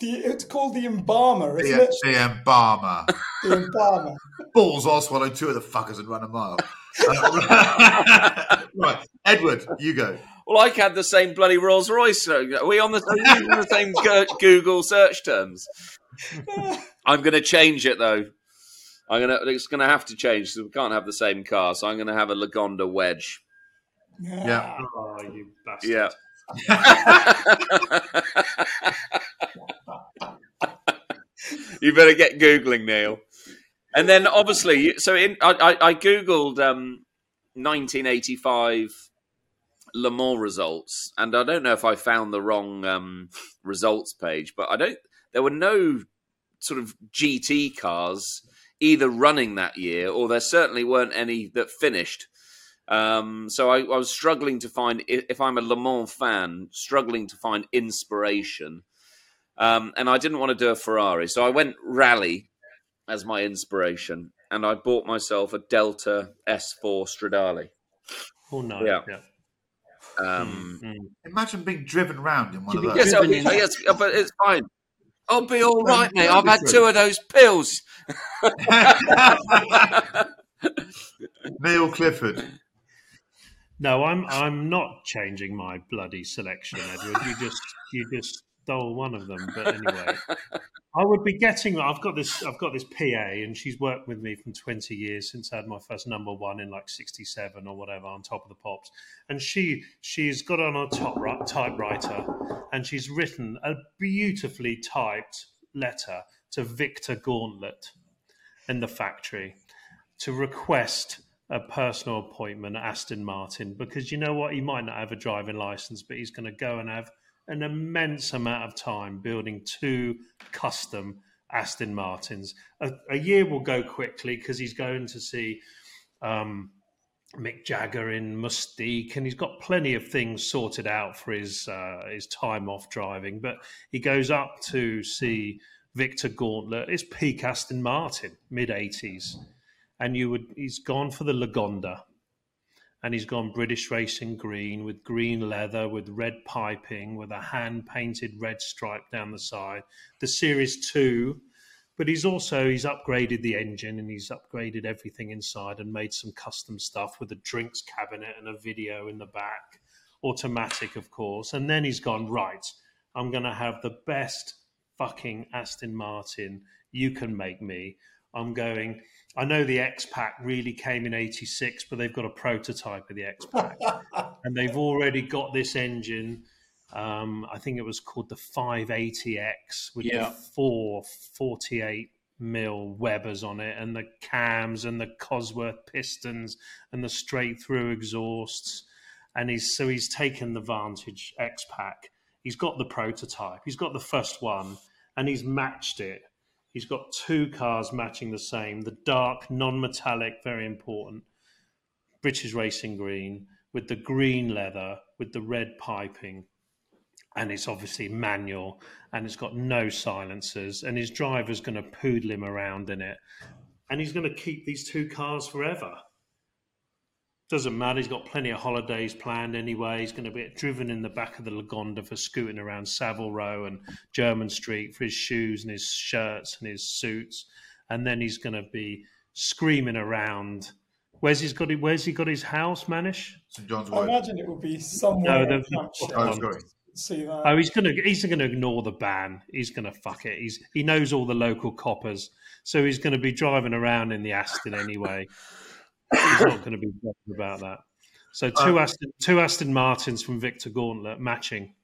The, it's called the embalmer, isn't The, it? the embalmer. The embalmer. Balls, I'll swallow two of the fuckers and run a mile. Uh, right, Edward, you go. Well, I had the same bloody Rolls Royce. Are we on the, are we the same Google search terms? I'm going to change it though. I'm gonna. It's going to have to change. because we can't have the same car. So I'm going to have a Lagonda Wedge. Yeah. Oh, you bastard. Yeah. you better get googling, Neil. And then obviously, so in I, I, I googled um, 1985 Le Mans results, and I don't know if I found the wrong um, results page, but I don't. There were no sort of GT cars either running that year, or there certainly weren't any that finished. Um, so I, I was struggling to find, if I'm a Le Mans fan, struggling to find inspiration. Um, and I didn't want to do a Ferrari, so I went rally as my inspiration, and I bought myself a Delta S4 Stradale. Oh no. Yeah. Yeah. Um, Imagine being driven round in one of those. I'll yes, but it's fine. I'll be all right, mate. I've had two of those pills. Neil Clifford. No, I'm I'm not changing my bloody selection, Edward. You just you just stole one of them. But anyway, I would be getting. I've got this. I've got this PA, and she's worked with me from 20 years since I had my first number one in like 67 or whatever on top of the pops. And she she's got on a top right, typewriter, and she's written a beautifully typed letter to Victor Gauntlett in the factory to request a personal appointment at Aston Martin because you know what? He might not have a driving license, but he's going to go and have an immense amount of time building two custom Aston Martins. A, a year will go quickly because he's going to see um, Mick Jagger in Mustique, and he's got plenty of things sorted out for his uh, his time off driving. But he goes up to see Victor Gauntlett. It's peak Aston Martin, mid eighties, and you would he's gone for the Lagonda, and he's gone British Racing Green with green leather, with red piping, with a hand painted red stripe down the side. The Series Two but he's also he's upgraded the engine and he's upgraded everything inside and made some custom stuff with a drinks cabinet and a video in the back. Automatic of course. And then he's gone right i'm going to have the best fucking aston martin you can make me. I'm going i know the x pack really came in 86 but they've got a prototype of the x pack and they've already got this engine um, I think it was called the 580X with Yeah. the four 48 mil Webers on it, and the cams and the Cosworth pistons and the straight through exhausts. And he's so he's taken the Vantage X Pack. He's got the prototype. He's got the first one, and he's matched it. He's got two cars matching the same. The dark, non-metallic, very important. British Racing Green with the green leather with the red piping and it's obviously manual and it's got no silencers and his driver's going to poodle him around in it and he's going to keep these two cars forever doesn't matter he's got plenty of holidays planned anyway he's going to be driven in the back of the lagonda for scooting around savile row and Jermyn street for his shoes and his shirts and his suits and then he's going to be screaming around where's he's got where's he got his house manish St John's I imagine it would be somewhere. no, in the, Hampshire. Oh, sorry. See that? Oh, he's gonna he's gonna ignore the ban. He's gonna fuck it. He's he knows all the local coppers, so he's gonna be driving around in the Aston anyway. he's not gonna be bothered about that. So two Uh, Aston two Aston Martins from Victor Gauntlett matching.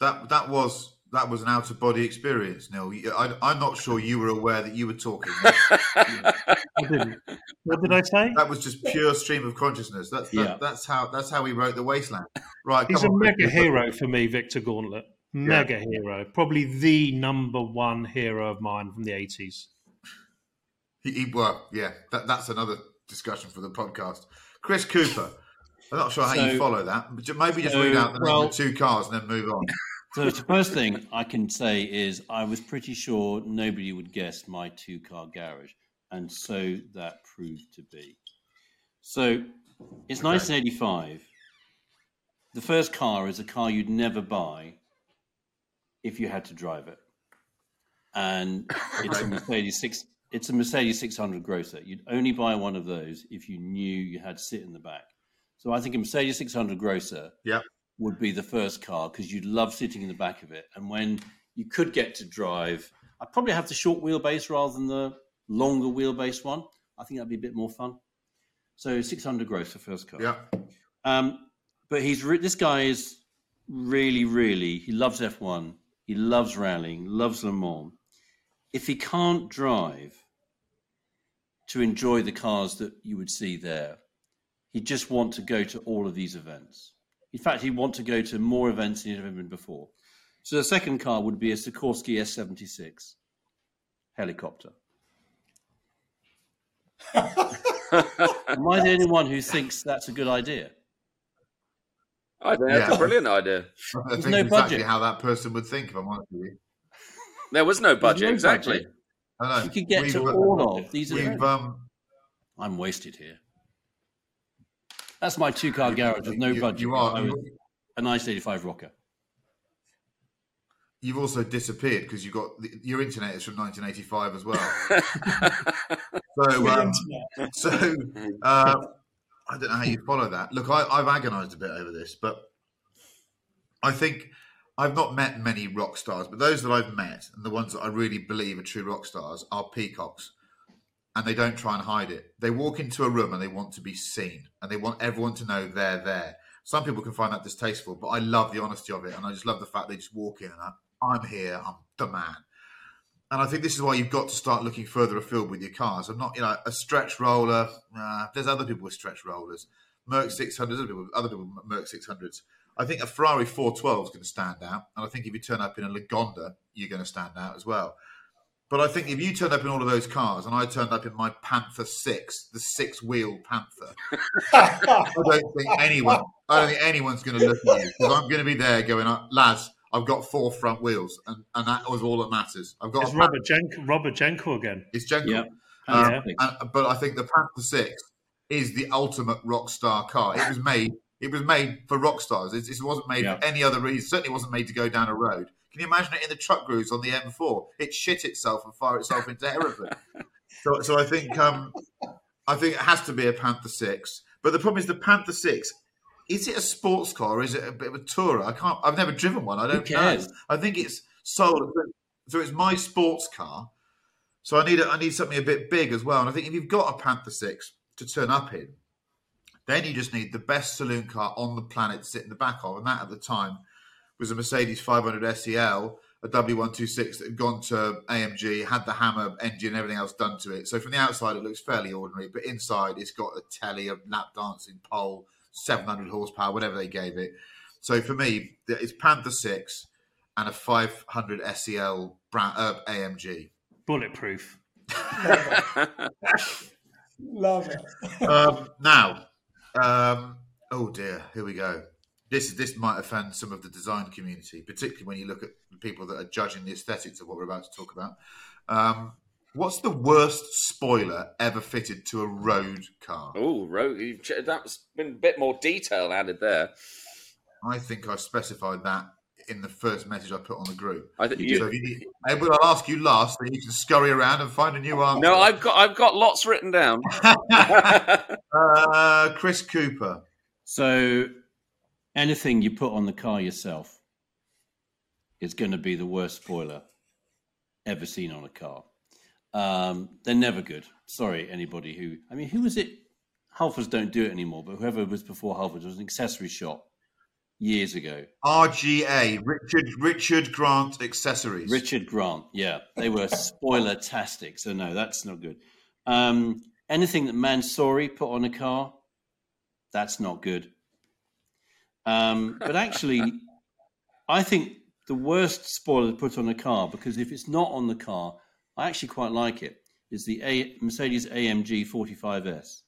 That that was that was an out of body experience, Neil. I, I'm not sure you were aware that you were talking. I didn't. What did I say? That was just pure stream of consciousness. That's that, Yeah. that's how that's how we wrote the wasteland. Right, He's a on, mega Chris. hero for me, Victor Gauntlett. Mega hero, probably the number one hero of mine from the eighties. He, he, well, yeah, that, that's another discussion for the podcast. Chris Cooper. I'm not sure how you follow that. But maybe just so, read out the name well- of two cars and then move on. So the first thing I can say is I was pretty sure nobody would guess my two car garage, and so that proved to be. So it's 1985. The first car is a car you'd never buy if you had to drive it, and it's a Mercedes six. It's a Mercedes 600 Grosser. You'd only buy one of those if you knew you had to sit in the back. So I think a Mercedes 600 Grosser Yeah. would be the first car because you'd love sitting in the back of it. And when you could get to drive, I'd probably have the short wheelbase rather than the longer wheelbase one. I think that'd be a bit more fun. So 600 Grosser first car. Yeah. Um, but he's re- this guy is really, really he loves F1. He loves rallying, loves Le Mans. If he can't drive to enjoy the cars that you would see there, he'd just want to go to all of these events. In fact, he'd want to go to more events than he'd ever been before. So the second car would be a Sikorsky S76 helicopter. Am I the only one who thinks that's a good idea? I think that's Yeah. a brilliant idea. I There's think no exactly budget. how that person would think, if I'm honest with you. There was no budget, no exactly. budget. I know. You could get we've, to uh, all of these. We've, um, I'm wasted here. That's my two car garage with no You- budget. you are- I was a 1985 rocker. You've also disappeared because you got the, your internet is from 1985 as well. so, um, so uh, I don't know how you follow that. Look, I, I've agonised a bit over this, but I think I've not met many rock stars, but those that I've met and the ones that I really believe are true rock stars are peacocks. And they don't try and hide it. They walk into a room and they want to be seen and they want everyone to know they're there. Some people can find that distasteful, but I love the honesty of it. And I just love the fact they just walk in and I- I'm here, I'm the man. And I think this is why you've got to start looking further afield with your cars. I'm not, you know, a stretch roller. Uh, there's other people with stretch rollers. Merc 600s, other people, other people with Merc 600s. I think a Ferrari 412 is going to stand out. And I think if you turn up in a Lagonda, you're going to stand out as well. But I think if you turned up in all of those cars and I turned up in my Panther 6, the six wheel Panther, I don't think anyone, I don't think anyone's going to look at you because I'm going to be there going, lads, I've got four front wheels, and, and that was all that matters. I've got It's a Robert Jenko, Robert Jenko again. it's Jenko. Yeah. Um, Yeah. and- but I think the Panther Six is the ultimate rock star car. It was made. It was made for rock stars. It, it wasn't made Yeah. for any other reason. Certainly wasn't made to go down a road. Can you imagine it in the truck grooves on the M4? It shit itself and fire itself into Hereford. so, so I think um, I think it has to be a Panther Six. But the problem is the Panther Six. Is it a sports car or is it a bit of a tourer? I can't. I've never driven one. I don't know. I think it's sold. So it's my sports car. So I need a, I need something a bit big as well. And I think if you've got a Panther Six to turn up in, then you just need the best saloon car on the planet to sit in the back of. And that at the time was a Mercedes 500 SEL, a W126 that had gone to AMG, had the Hammer engine and everything else done to it. So from the outside, it looks fairly ordinary, but inside, it's got a telly, a lap dancing pole, 700 horsepower, whatever they gave it. So for me, it's Panther 6 and a 500 SEL brand, uh, AMG. Bulletproof. Love it. um, now, um, oh dear, here we go. This this might offend some of the design community, particularly when you look at the people that are judging the aesthetics of what we're about to talk about. Um, what's the worst spoiler ever fitted to a road car? Oh, road! that's been a bit more detail added there. I think I've specified that in the first message I put on the group. I think so you, if you need, Edward, I'll ask you last, so you can scurry around and find a new answer. no, I've got I've got lots written down. uh, Chris Cooper. So anything you put on the car yourself is going to be the worst spoiler ever seen on a car. Um, they're never good. Sorry, anybody who. I mean, who was it? Halfords don't do it anymore, but whoever was before Halfords was an accessory shop years ago. RGA, Richard Richard Grant Accessories. Richard Grant, yeah, they were spoiler tastic. So no, that's not good. Um, anything that Mansory put on a car, that's not good. Um, but actually, I think the worst spoiler to put on a car, because if it's not on the car, I actually quite like it, is the a- Mercedes AMG 45S.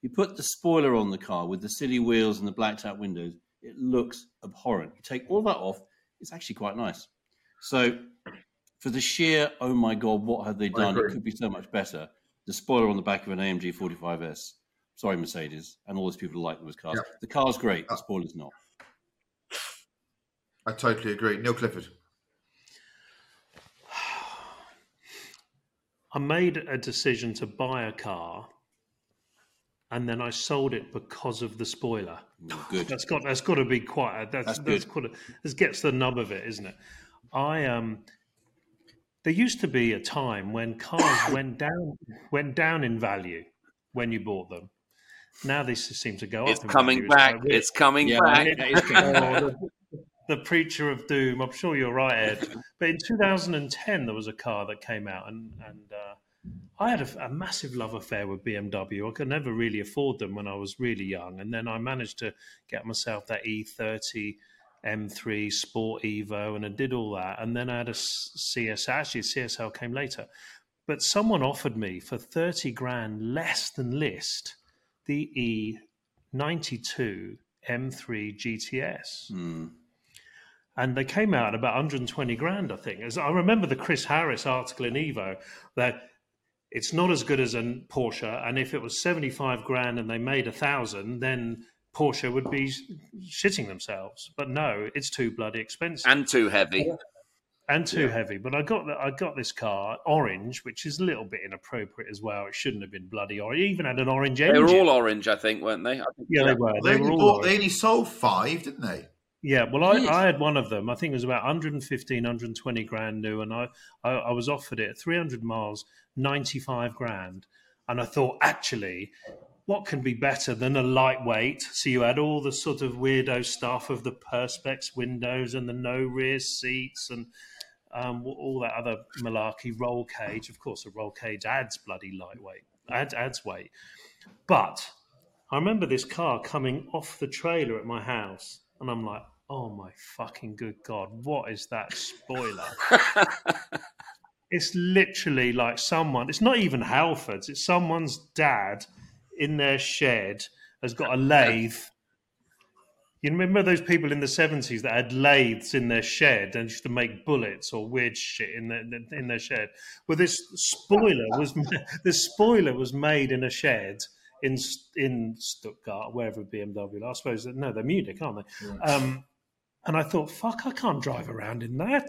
You put the spoiler on the car with the silly wheels and the blacked out windows, it looks abhorrent. You take all that off, it's actually quite nice. So, for the sheer, oh my God, what have they done? It could be so much better. The spoiler on the back of an AMG 45S. Sorry, Mercedes, and all those people who like those cars. Yeah. The car's great, the uh, spoiler's not. I totally agree. Neil Clifford. I made a decision to buy a car, and then I sold it because of the spoiler. Good. That's got that's got to be quite. A, that's That's that's, good. quite. A, this gets the nub of it, isn't it? I um. There used to be a time when cars went down went down in value when you bought them. Now they s- seem to go It's up. in coming value. back. quite. It's coming Yeah, back. it is coming back. Oh, the, the preacher of doom. I'm sure you're right, Ed. But in 2010, there was a car that came out, and and uh, I had a, a massive love affair with BMW. I could never really afford them when I was really young, and then I managed to get myself that E30 M3 Sport Evo, and I did all that, and then I had a CS. Actually, CSL came later, but someone offered me for 30 grand less than list the E92 M3 GTS Hmm. and they came out at about 120 grand, I think. As I remember the Chris Harris article in Evo that it's not as good as a Porsche. And if it was 75 grand and they made a thousand, then Porsche would be shitting themselves. But no, it's too bloody expensive and too heavy. and too heavy. But I got the, I got this car orange, which is a little bit inappropriate as well. It shouldn't have been bloody orange. It even had an orange engine. They engine. were all orange, I think, weren't they? I think, yeah, they were. They, They were only all bought, they only sold five, didn't they? Yeah, well, I, I had one of them. I think it was about 115, 120 grand new, and I, I, I was offered it at 300 miles, 95 grand. And I thought, actually, what can be better than a lightweight? So you had all the sort of weirdo stuff of the perspex windows and the no rear seats and um, all that other malarkey roll cage. Of course, a roll cage adds bloody lightweight, adds, adds weight. But I remember this car coming off the trailer at my house, and I'm like, oh my fucking good God, what is that spoiler? it's literally like someone, it's not even Halfords, it's someone's dad in their shed has got a lathe. You remember those people in the 70s that had lathes in their shed and used to make bullets or weird shit in their, in their shed? Well, this spoiler was this spoiler was made in a shed in in Stuttgart, wherever BMW. I suppose no, they're Munich, aren't they? Um, and I thought, fuck, I can't drive around in that.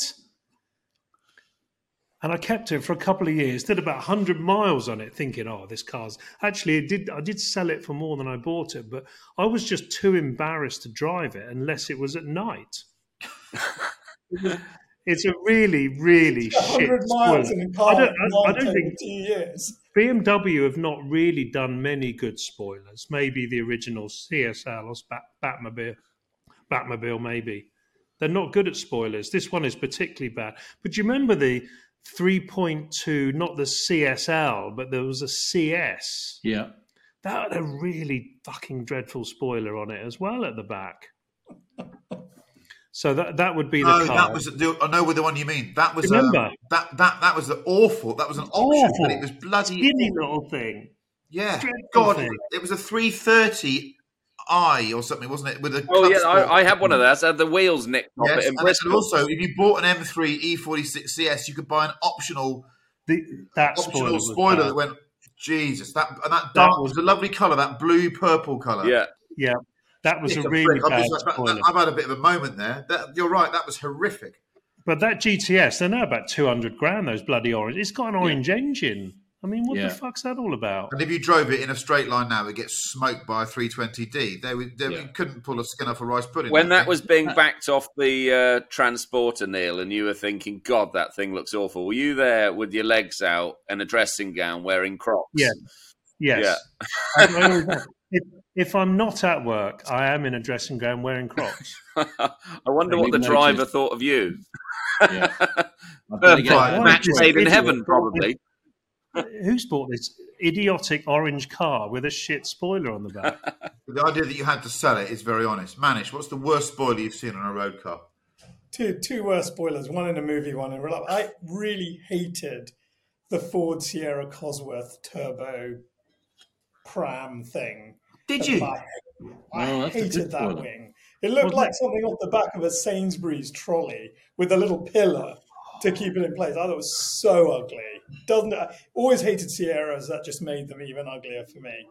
And I kept it for a couple of years. Did about hundred miles on it, thinking, "Oh, this car's actually." It did I did sell it for more than I bought it, but I was just too embarrassed to drive it unless it was at night. it's a really, really shit. 100 miles in a car I don't, I, I don't think two years. BMW have not really done many good spoilers. Maybe the original CSL or Bat- Batmobile, Batmobile, maybe. They're not good at spoilers. This one is particularly bad. But do you remember the 3.2, not the CSL, but there was a CS? Yeah. That had a really fucking dreadful spoiler on it as well at the back. So that that would be the No, car. that was. The, I know the one you mean. That was. Remember? Um, that that that was the awful. That was an option, but it was bloody. skinny little thing. Yeah, dreadful God, thing. it was a 330 i or something, wasn't it? With a Oh club yeah. I, I had one of those. I had the wheels nicked off Yes, it in and, Bristol. and also, if you bought an M3 E46 CS, you could buy an optional The, that optional was spoiler bad. that went. Jesus, that and that That dark was- was a lovely colour, that blue purple colour. yeah, Yeah, that was It's a a really prick. I'm bad just- that- spoiler. that- I've had a bit of a moment there. That, you're right. That was horrific. But that GTS, they're now about 200 grand, those bloody orange. It's got an orange engine. I mean, what Yeah. the fuck's that all about? And if you drove it in a straight line now, it gets smoked by a 320D. They, would- they Yeah. couldn't pull a skin off a rice pudding. when I that think. was being backed off the uh, transporter, Neil, and you were thinking, "God, that thing looks awful." Were you there with your legs out and a dressing gown, wearing Crocs? Yeah. Yes. I always if, if I'm not at work, I am in a dressing gown wearing Crocs. I wonder Maybe what the noticed. driver thought of you. Yeah. I've got to get- Right. Match made in heaven, probably. Who's bought this idiotic orange car with a shit spoiler on the back? the idea that you had to sell it is very honest. Manish, what's the worst spoiler you've seen on a road car? Two two worst spoilers, one in a movie, one in real life. I really hated the Ford Sierra Cosworth turbo pram thing. Did you? the back. I No, hated that spoiler. wing. It looked Wasn't like it? something off the back of a Sainsbury's trolley with a little pillar to keep it in place. I thought it was so ugly. Doesn't I always hated Sierras. That just made them even uglier for me.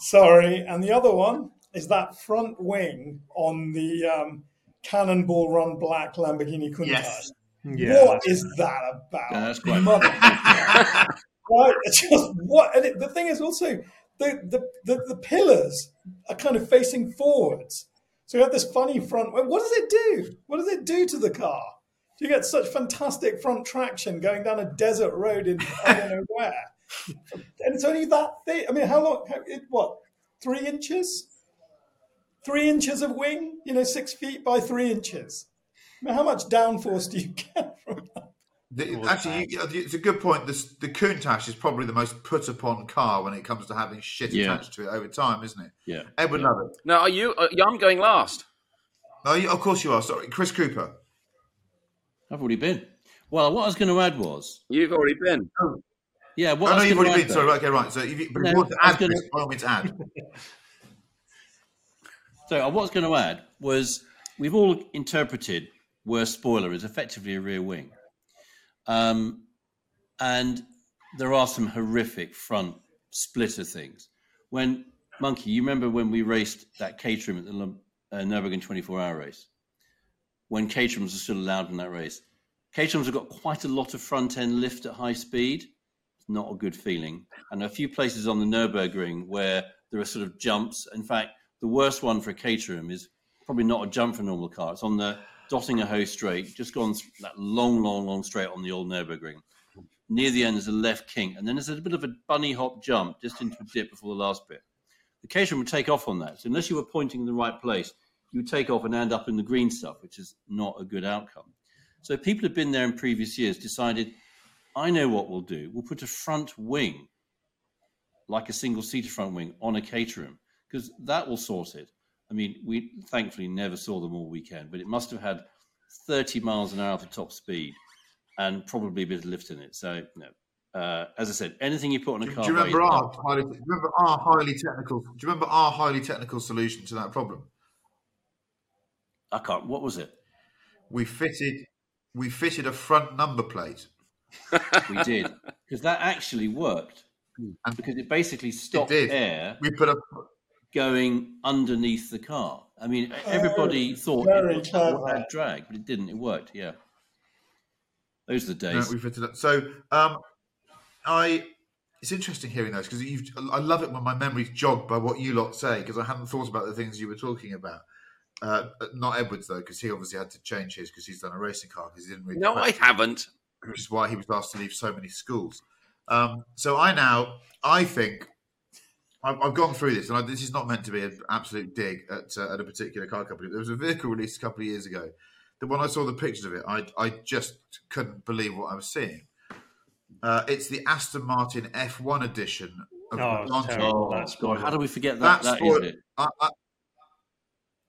Sorry. And the other one is that front wing on the um, Cannonball Run Black Lamborghini Countach. Yes. Yeah. What is that about? Yeah, that's quite- Mother- Right? It's Just what? And it, the thing is also the, the the the pillars are kind of facing forwards. So you have this funny front. What does it do? What does it do to the car? You get such fantastic front traction going down a desert road in I don't know where, and it's only that thing. I mean, how long? How, it, what? Three inches? Three inches of wing? You know, six feet by three inches. I mean, how much downforce do you get from that? The, actually, you, it's a good point. This, the Countach is probably the most put upon car when it comes to having shit Yeah. attached to it over time, isn't it? Yeah. Edward would Yeah. love it. No, are you? Uh, yeah, I'm going last. No, you, of course you are. Sorry, Chris Cooper. I've already been. Well, what I was going to add was, You've already been. yeah, what oh, I no, was you've already been. though- Sorry, okay, right. So if you, but if No, you want to I was add, gonna- Chris, by all means, add. So uh, what I was going to add was we've all interpreted where spoiler is effectively a rear wing, um, and there are some horrific front splitter things. When Monkey, you remember when we raced that Caterham at the uh, Nurburgring 24 hour race? When Caterhams are still allowed in that race. Caterhams have got quite a lot of front end lift at high speed. It's not a good feeling. And a few places on the Nurburgring where there are sort of jumps. In fact, the worst one for a Caterham is probably not a jump for a normal car. It's on the Döttinger Höhe straight, just gone that long, long, long straight on the old Nurburgring. Near the end, there's a left kink, and then there's a bit of a bunny hop jump just into a dip before the last bit. The Caterham would take off on that. So unless you were pointing in the right place, you take off and end up in the green stuff, which is not a good outcome. So people have been there in previous years, decided, I know what we'll do. We'll put a front wing, like a single seater front wing, on a Caterham, because that will sort it. I mean, we thankfully never saw them all weekend, but it must have had 30 miles an hour for top speed and probably a bit of lift in it. So, no. Uh, as I said, anything you put on a car. Do you remember our, highly, remember our highly technical? Do you remember our highly technical solution to that problem? I can't. What was it? We fitted we fitted a front number plate. we did because that actually worked and because it basically stopped it air. We put a going underneath the car. I mean, everybody Oh, thought very it clever. had drag, but it didn't. It worked. Yeah, those are the No, days. we fitted it. So um, I. It's interesting hearing those because you've. I love it when my memory's jogged by what you lot say because I hadn't thought about the things you were talking about. Uh, not Edwards though, because he obviously had to change his because he's done a racing car because he didn't really. No, I haven't. Which is why he was asked to leave so many schools. Um, so I now, I think, I've, I've gone through this, and I, this is not meant to be an absolute dig at, uh, at a particular car company. There was a vehicle released a couple of years ago that when I saw the pictures of it, I, I just couldn't believe what I was seeing. Uh, it's the Aston Martin F1 edition of Oh, the it's Oh, God, how do we forget that? That That is spoil- it. I, I,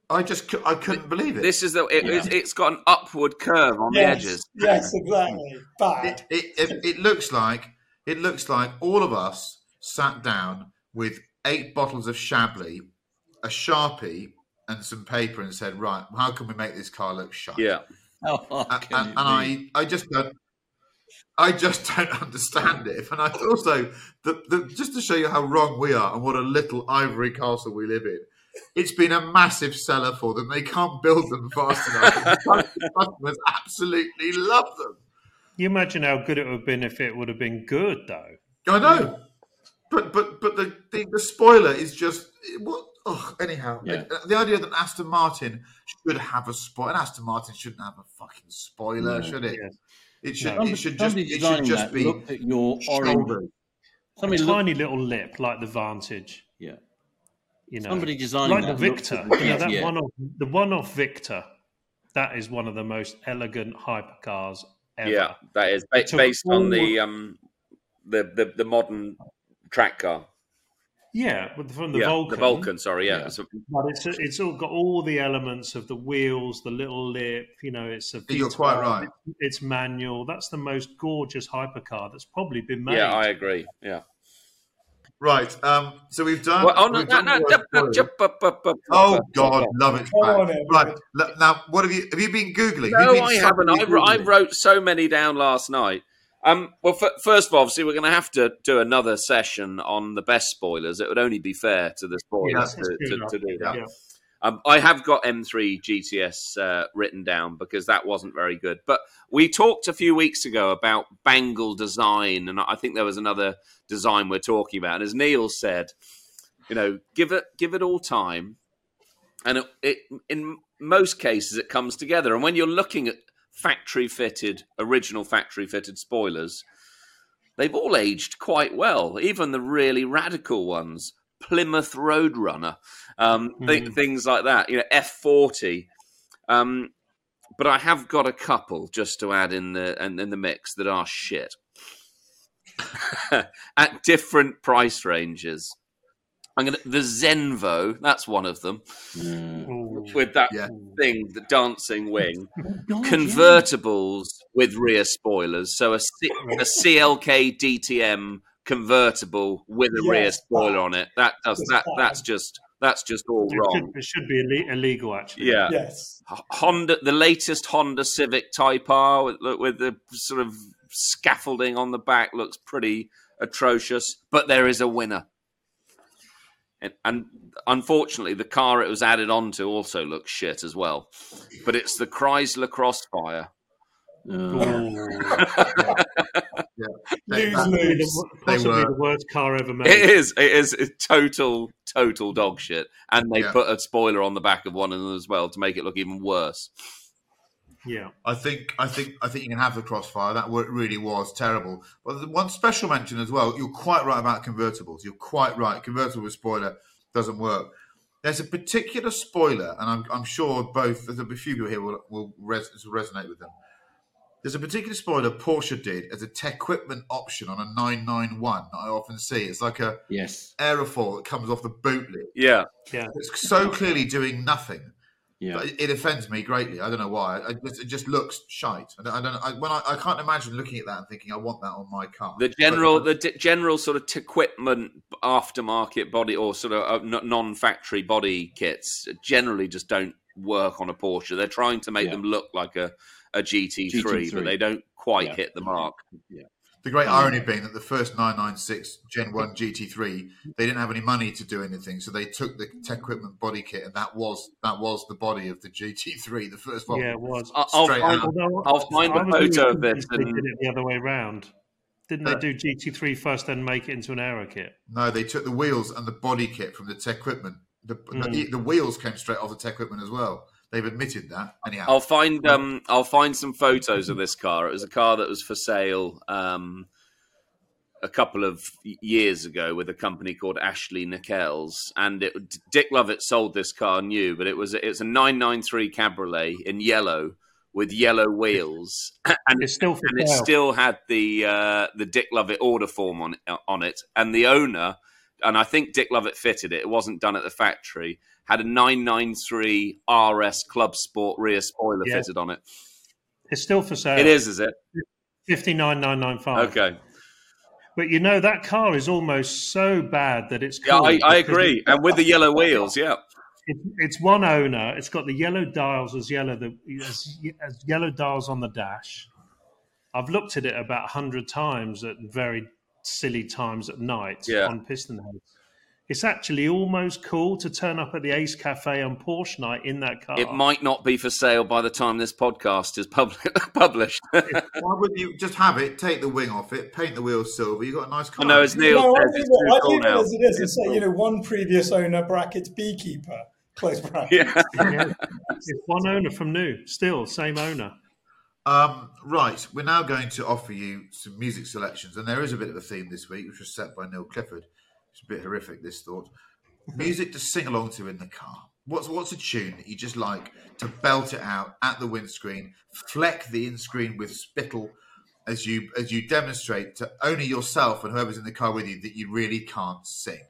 I just I couldn't believe it. This is the. It, Yeah. it's, it's got an upward curve on yes, the edges. Yes, exactly. Bad. it, it, it, it looks like it looks like all of us sat down with eight bottles of Chablis, a sharpie, and some paper, and said, "Right, how can we make this car look sharp?" Yeah. Oh, how hard and, and, and? I, I just don't, I just don't understand it. And I also, the, the, just to show you how wrong we are and what a little ivory castle we live in, it's been a massive seller for them. They can't build them fast enough. The customers absolutely love them. You imagine how good it would have been if it would have been good, though. I know, but but but the the, the spoiler is just what. Oh, anyhow, Yeah. Uh, the idea that Aston Martin should have a spoiler, and Aston Martin shouldn't have a fucking spoiler, No. should it? Yes. It should. Somebody- it should just. It should just that be looked at your orange. shoulders. A Somebody looked, tiny little lip like the Vantage. Yeah. You know, Somebody designing like the that looked Victor. at the You know, that GTM. one off the one off Victor. That is one of the most elegant hypercars ever. Yeah, that is ba- took based on the um the, the the modern track car. Yeah, with- from the yeah, Vulcan. the Vulcan. Sorry, yeah. Yeah. So- But it's it's all got all the elements of the wheels, the little lip. You know, it's a. You're V12, quite right. It's manual. That's the most gorgeous hypercar that's probably been made. yeah, I agree. Yeah. Right. Um. So we've done. Well, oh no, we've no, done no, jump, up, up, up, Oh God, love it. Come Right. on, Ed. right. l- Now, what have you have you been googling? Have No, been I haven't. I, suddenly I wrote so many down last night. Um, well, f- first of all, obviously, we're going to have to do another session on the best spoilers. It would only be fair to the spoilers Yes, to, to, to do that. Yeah. Um, I have got M3 GTS uh, written down because that wasn't very good. But we talked a few weeks ago about Bangle design, and I think there was another design we're talking about. And as Neil said, you know, give it give it all time, and it, it in most cases it comes together. And when you're looking at factory fitted, original factory fitted spoilers, they've all aged quite well. Even the really radical ones, Plymouth Roadrunner, um, thi- Mhm. things like that. You know, F40. Um, but I have got a couple just to add in the in, in the mix that are shit at different price ranges. I'm gonna the Zenvo. That's one of them Ooh. with that Yeah. thing, the dancing wing. God, yeah. Convertibles with rear spoilers. So a, C- a CLK DTM convertible with a rear spoiler on it. That does It's that. bad. That's just that's just all It should, wrong. it should be ille- illegal, actually. Yeah. Yes. Honda, the latest Honda Civic Type R with, with the sort of scaffolding on the back looks pretty atrocious, but there is a winner. And, and unfortunately, the car it was added onto also looks shit as well. But it's the Chrysler Crossfire. Lose, lose. Possibly the worst car ever made. It is. It is a total, total dog shit. And they Yeah. put a spoiler on the back of one of them as well to make it look even worse. Yeah. I think I think I think you can have the crossfire. That wa- really was terrible. But the one special mention as well. You're quite right about convertibles. You're quite right. Convertible with spoiler doesn't work. There's a particular spoiler, and I'm, I'm sure both there's a few people here will will res, will resonate with them. There's a particular spoiler Porsche did as a Tequipment option on a 991 that I often see. It's like a Yes. aerofoil that comes off the boot lid. Yeah. Yeah. It's so clearly doing nothing. Yeah. But it it offends me greatly. I don't know why. I just, it just looks shite. I don't. I, don't I, when I, I can't imagine looking at that and thinking, I want that on my car. The general, the d- general sort of t- equipment aftermarket body or sort of uh, n- non-factory body kits generally just don't work on a Porsche. They're trying to make Yeah. them look like a, a GT3, GT3. but they don't quite Yeah. hit the mark. Yeah. The great irony being that the first 996 Gen 1 GT3, they didn't have any money to do anything, so they took the Tequipment body kit, and that was that was the body of the GT3, the first one. Yeah, it was. I- I'll find, out. Although I'll find I a photo of really this. They And, did it the other way round. Didn't they do GT3 first, then make it into an aero kit? No, they took the wheels and the body kit from the Tequipment. The, Mm. the, the wheels came straight off the Tequipment as well. They've admitted that. Anyhow, I'll find um, I'll find some photos of this car. It was a car that was for sale um, a couple of years ago with a company called Ashley Nickels, and it, Dick Lovett sold this car new, but it was it's a 993 Cabriolet in yellow with yellow wheels, and It's still and it still had the uh, the Dick Lovett order form on on it, and the owner, and I think Dick Lovett fitted it. It wasn't done at the factory. Had a 993 RS Club Sport rear spoiler Yeah. fitted on it. It's still for sale. It is, is it? fifty nine nine nine five. Okay. But you know that car is almost so bad that it's. Yeah, I, I agree. And with the yellow wheels, yeah. It, it's one owner. It's got the yellow dials as yellow the as, as yellow dials on the dash. I've looked at it about a hundred times at very silly times at night Yeah. on PistonHeads. It's actually almost cool to turn up at the Ace Cafe on Porsche night in that car. It might not be for sale by the time this podcast is pub- published. why wouldn't you just have it, take the wing off it, paint the wheels silver? You've got a nice car. I know, as Neil No, I says, leave it's it, too I cool now. as it is and It's say, cool. you know, one previous owner brackets beekeeper, close brackets. Yeah. Yeah. It's one owner from new, still same owner. Um, right, we're now going to offer you some music selections, and there is a bit of a theme this week, which was set by Neil Clifford. It's a bit horrific, this thought. Music to sing along to in the car. What's what's a tune that you just like to belt it out at the windscreen, fleck the windscreen with spittle as you as you demonstrate to only yourself and whoever's in the car with you that you really can't sing.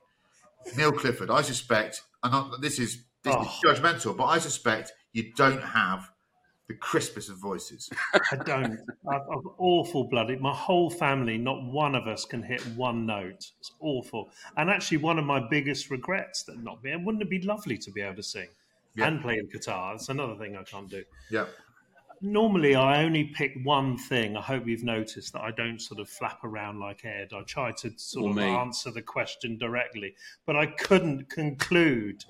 Neil Clifford, I suspect, and not, this is this is Oh. judgmental, but I suspect you don't have the crispest of voices. I don't. I've, I've awful bloody. My whole family, not one of us can hit one note. It's awful. And actually, one of my biggest regrets that not being. Wouldn't it be lovely to be able to sing Yeah. and play the guitar? That's another thing I can't do. Yeah. Normally, I only pick one thing. I hope you've noticed that I don't sort of flap around like Ed. I try to sort Or of me. answer the question directly, but I couldn't conclude.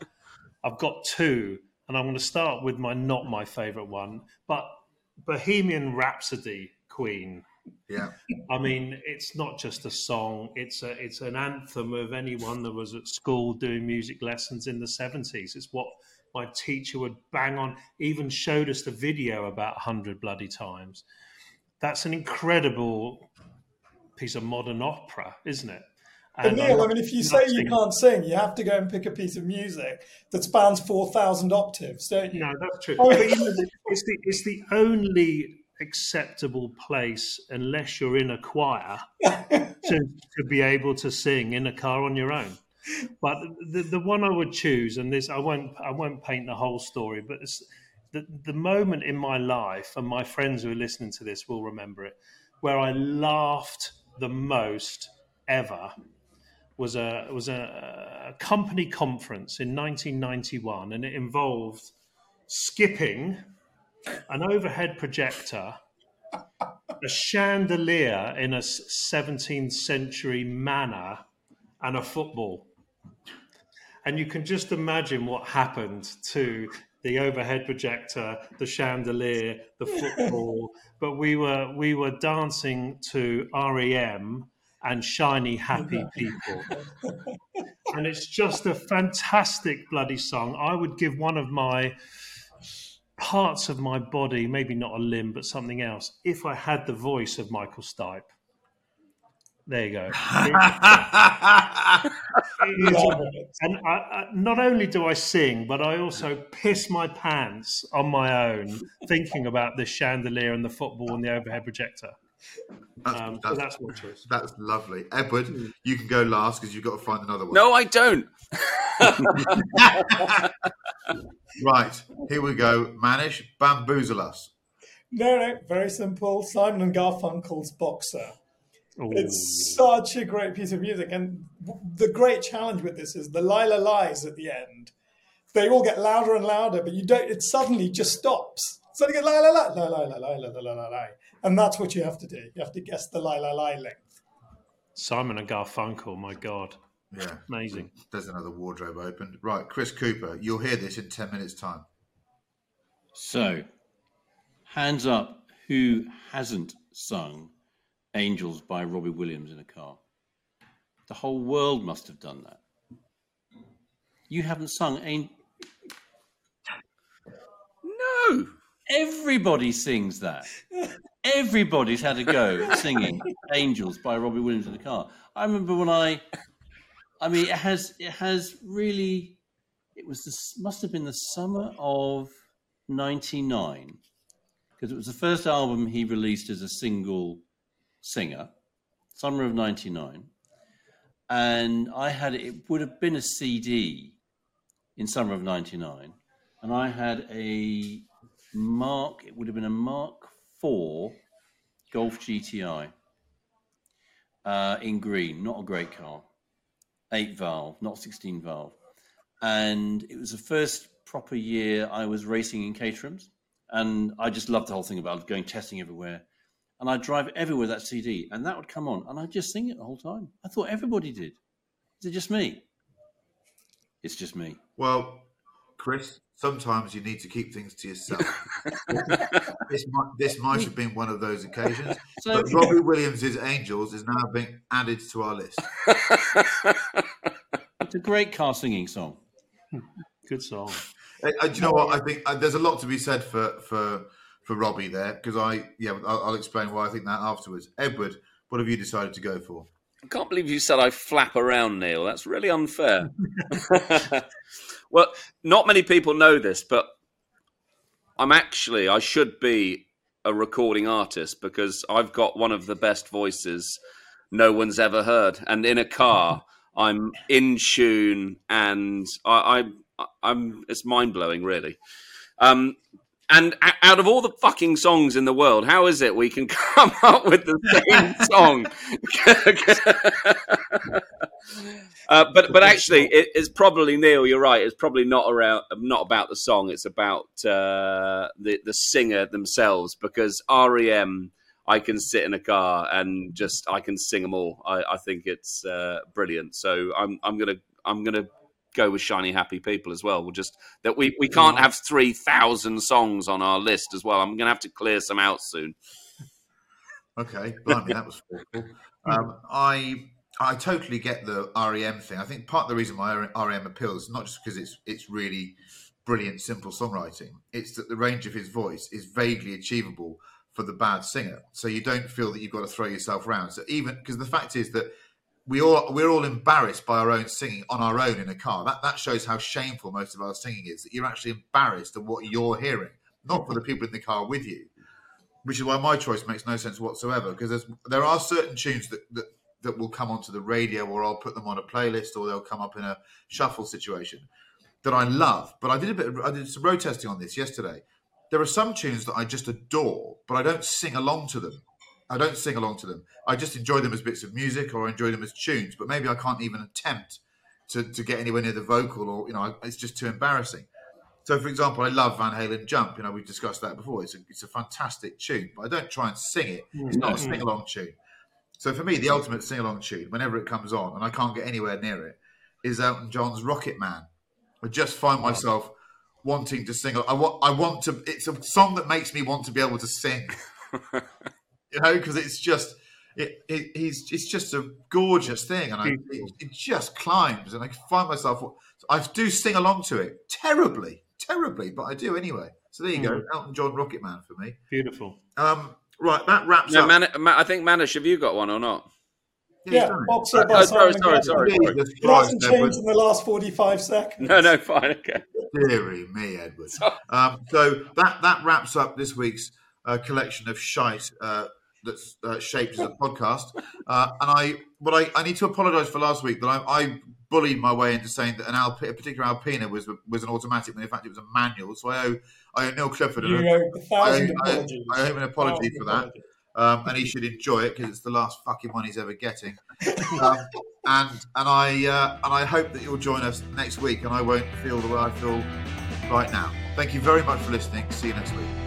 I've got two, and I'm going to start with my not my favourite one, but Bohemian Rhapsody, Queen. Yeah. I mean, it's not just a song; it's a it's an anthem of anyone that was at school doing music lessons in the seventies. It's what my teacher would bang on. Even showed us the video about a hundred bloody times. That's an incredible piece of modern opera, isn't it? But Neil, I'm I mean, if you say you can't sing, you have to go and pick a piece of music that spans 4,000 octaves, don't you? No, that's true. Oh, But you know, it's the it's the only acceptable place, unless you're in a choir, to to be able to sing in a car on your own. But the the one I would choose, and this I won't I won't paint the whole story, but it's the the moment in my life, and my friends who are listening to this will remember it, where I laughed the most ever was a was a, a company conference in 1991, and it involved skipping an overhead projector a chandelier in a 17th century manor and a football. And you can just imagine what happened to the overhead projector, the chandelier, the football. but we were we were dancing to REM and shiny happy people. and it's just a fantastic bloody song. I would give one of my parts of my body, maybe not a limb, but something else, if I had the voice of Michael Stipe. There you go. and I, I, not only do I sing, but I also piss my pants on my own thinking about this chandelier and the football and the overhead projector. That's, Um, that's, that's my choice. that's lovely. Edward, you can go last because you've got to find another one. No, I don't. Right, here we go. Manish, bamboozle us. No, no, very simple. Simon and Garfunkel's Boxer. Ooh. It's such a great piece of music, and the great challenge with this is the Lila lies at the end. They all get louder and louder, but you don't. It suddenly just stops. Suddenly, la la la la la la la la la la la la, and that's what you have to do. You have to guess the la la la length. Simon and Garfunkel, my God. Yeah, Amazing. there's another wardrobe opened. Right, Chris Cooper, you'll hear this in 10 minutes' time. So, hands up who hasn't sung Angels by Robbie Williams in a car? The whole world must have done that. You haven't sung An- No. Everybody sings that. Everybody's had a go singing Angels by Robbie Williams in the car. I remember when I I mean it has it has really it was this must have been the summer of 99 because it was the first album he released as a single singer summer of 99 and I had it would have been a CD in summer of 99 and I had a Mark it would have been a Mark 4 Golf GTI uh, in green not a great car. 8 valve not 16 valve. And it was the first proper year I was racing in Caterhams and I just loved the whole thing about going testing everywhere. And I'd drive everywhere that CD and that would come on and I'd just sing it the whole time. I thought everybody did. Is it just me? It's just me. Well, Chris, sometimes you need to keep things to yourself. this, might, this might have been one of those occasions. So- but Robbie Williams' Angels is now being added to our list. it's a great car singing song Good song. Uh, uh, do you know what? I think uh, there's a lot to be said for for for Robbie there because I yeah I'll, I'll explain why I think that afterwards. Edward, what have you decided to go for? I can't believe you said I flap around, Neil. That's really unfair. well, not many people know this, but I'm actually, I should be a recording artist because I've got one of the best voices no one's ever heard. And in a car, I'm in tune and I, I, I'm, it's mind blowing, really. Um, and out of all the fucking songs in the world, how is it we can come up with the same song? uh, but but actually, it, it's probably Neil. You're right. It's probably not around, not about the song. It's about uh, the the singer themselves. Because REM, I can sit in a car and just I can sing them all. I, I think it's uh, brilliant. So I'm I'm gonna I'm gonna go with shiny happy people as well. We'll just that we, we can't have three thousand songs on our list as well. I'm gonna have to clear some out soon. Okay, blimey, that was thoughtful. Um, I I totally get the REM thing. I think part of the reason why REM appeals not just because it's it's really brilliant, simple songwriting. It's that the range of his voice is vaguely achievable for the bad singer. So you don't feel that you've got to throw yourself around. So even because the fact is that we all we're all embarrassed by our own singing on our own in a car. That that shows how shameful most of our singing is. That you're actually embarrassed at what you're hearing, not for the people in the car with you. Which is why my choice makes no sense whatsoever. Because there are certain tunes that, that that will come onto the radio, or I'll put them on a playlist, or they'll come up in a shuffle situation that I love. But I did a bit. Of, I did some road testing on this yesterday. There are some tunes that I just adore, but I don't sing along to them. I don't sing along to them. I just enjoy them as bits of music or I enjoy them as tunes, but maybe I can't even attempt to, to get anywhere near the vocal or, you know, it's just too embarrassing. So, for example, I love Van Halen Jump. You know, we've discussed that before. It's a, it's a fantastic tune, but I don't try and sing it. It's not a Mhm. sing along tune. So, for me, the ultimate sing along tune, whenever it comes on, and I can't get anywhere near it, is Elton John's Rocket Man. I just find myself wanting to sing. I want, I want to. It's a song that makes me want to be able to sing. you know, because it's just. It, it, he's, it's just a gorgeous thing, and I, it, it just climbs, and I find myself. I do sing along to it terribly, terribly, but I do anyway. So there you go, Mhm. Elton John, Rocket Man for me. Beautiful. Um, right, that wraps No, up. Man- Ma- I think Manish, have you got one or not? Yeah, Boxer by Oh, sorry, Simon sorry, Cowell. sorry, sorry. Jesus It hasn't changed in the last 45 seconds. No, no, fine, okay. Deary me, Edward. Um, so that that wraps up this week's uh, collection of shite uh, that's uh, shaped as a podcast. Uh, and I, what I, I need to apologise for last week that I, I bullied my way into saying that an Alp, a particular Alpina was was an automatic when in fact it was a manual. So I owe I owe Neil Clifford an- a thousand I owe- I. I owe an apology for that. Um, and he should enjoy it because it's the last fucking one he's ever getting. Um, and and I uh, and I hope that you'll join us next week, and I won't feel the way I feel right now. Thank you very much for listening. See you next week.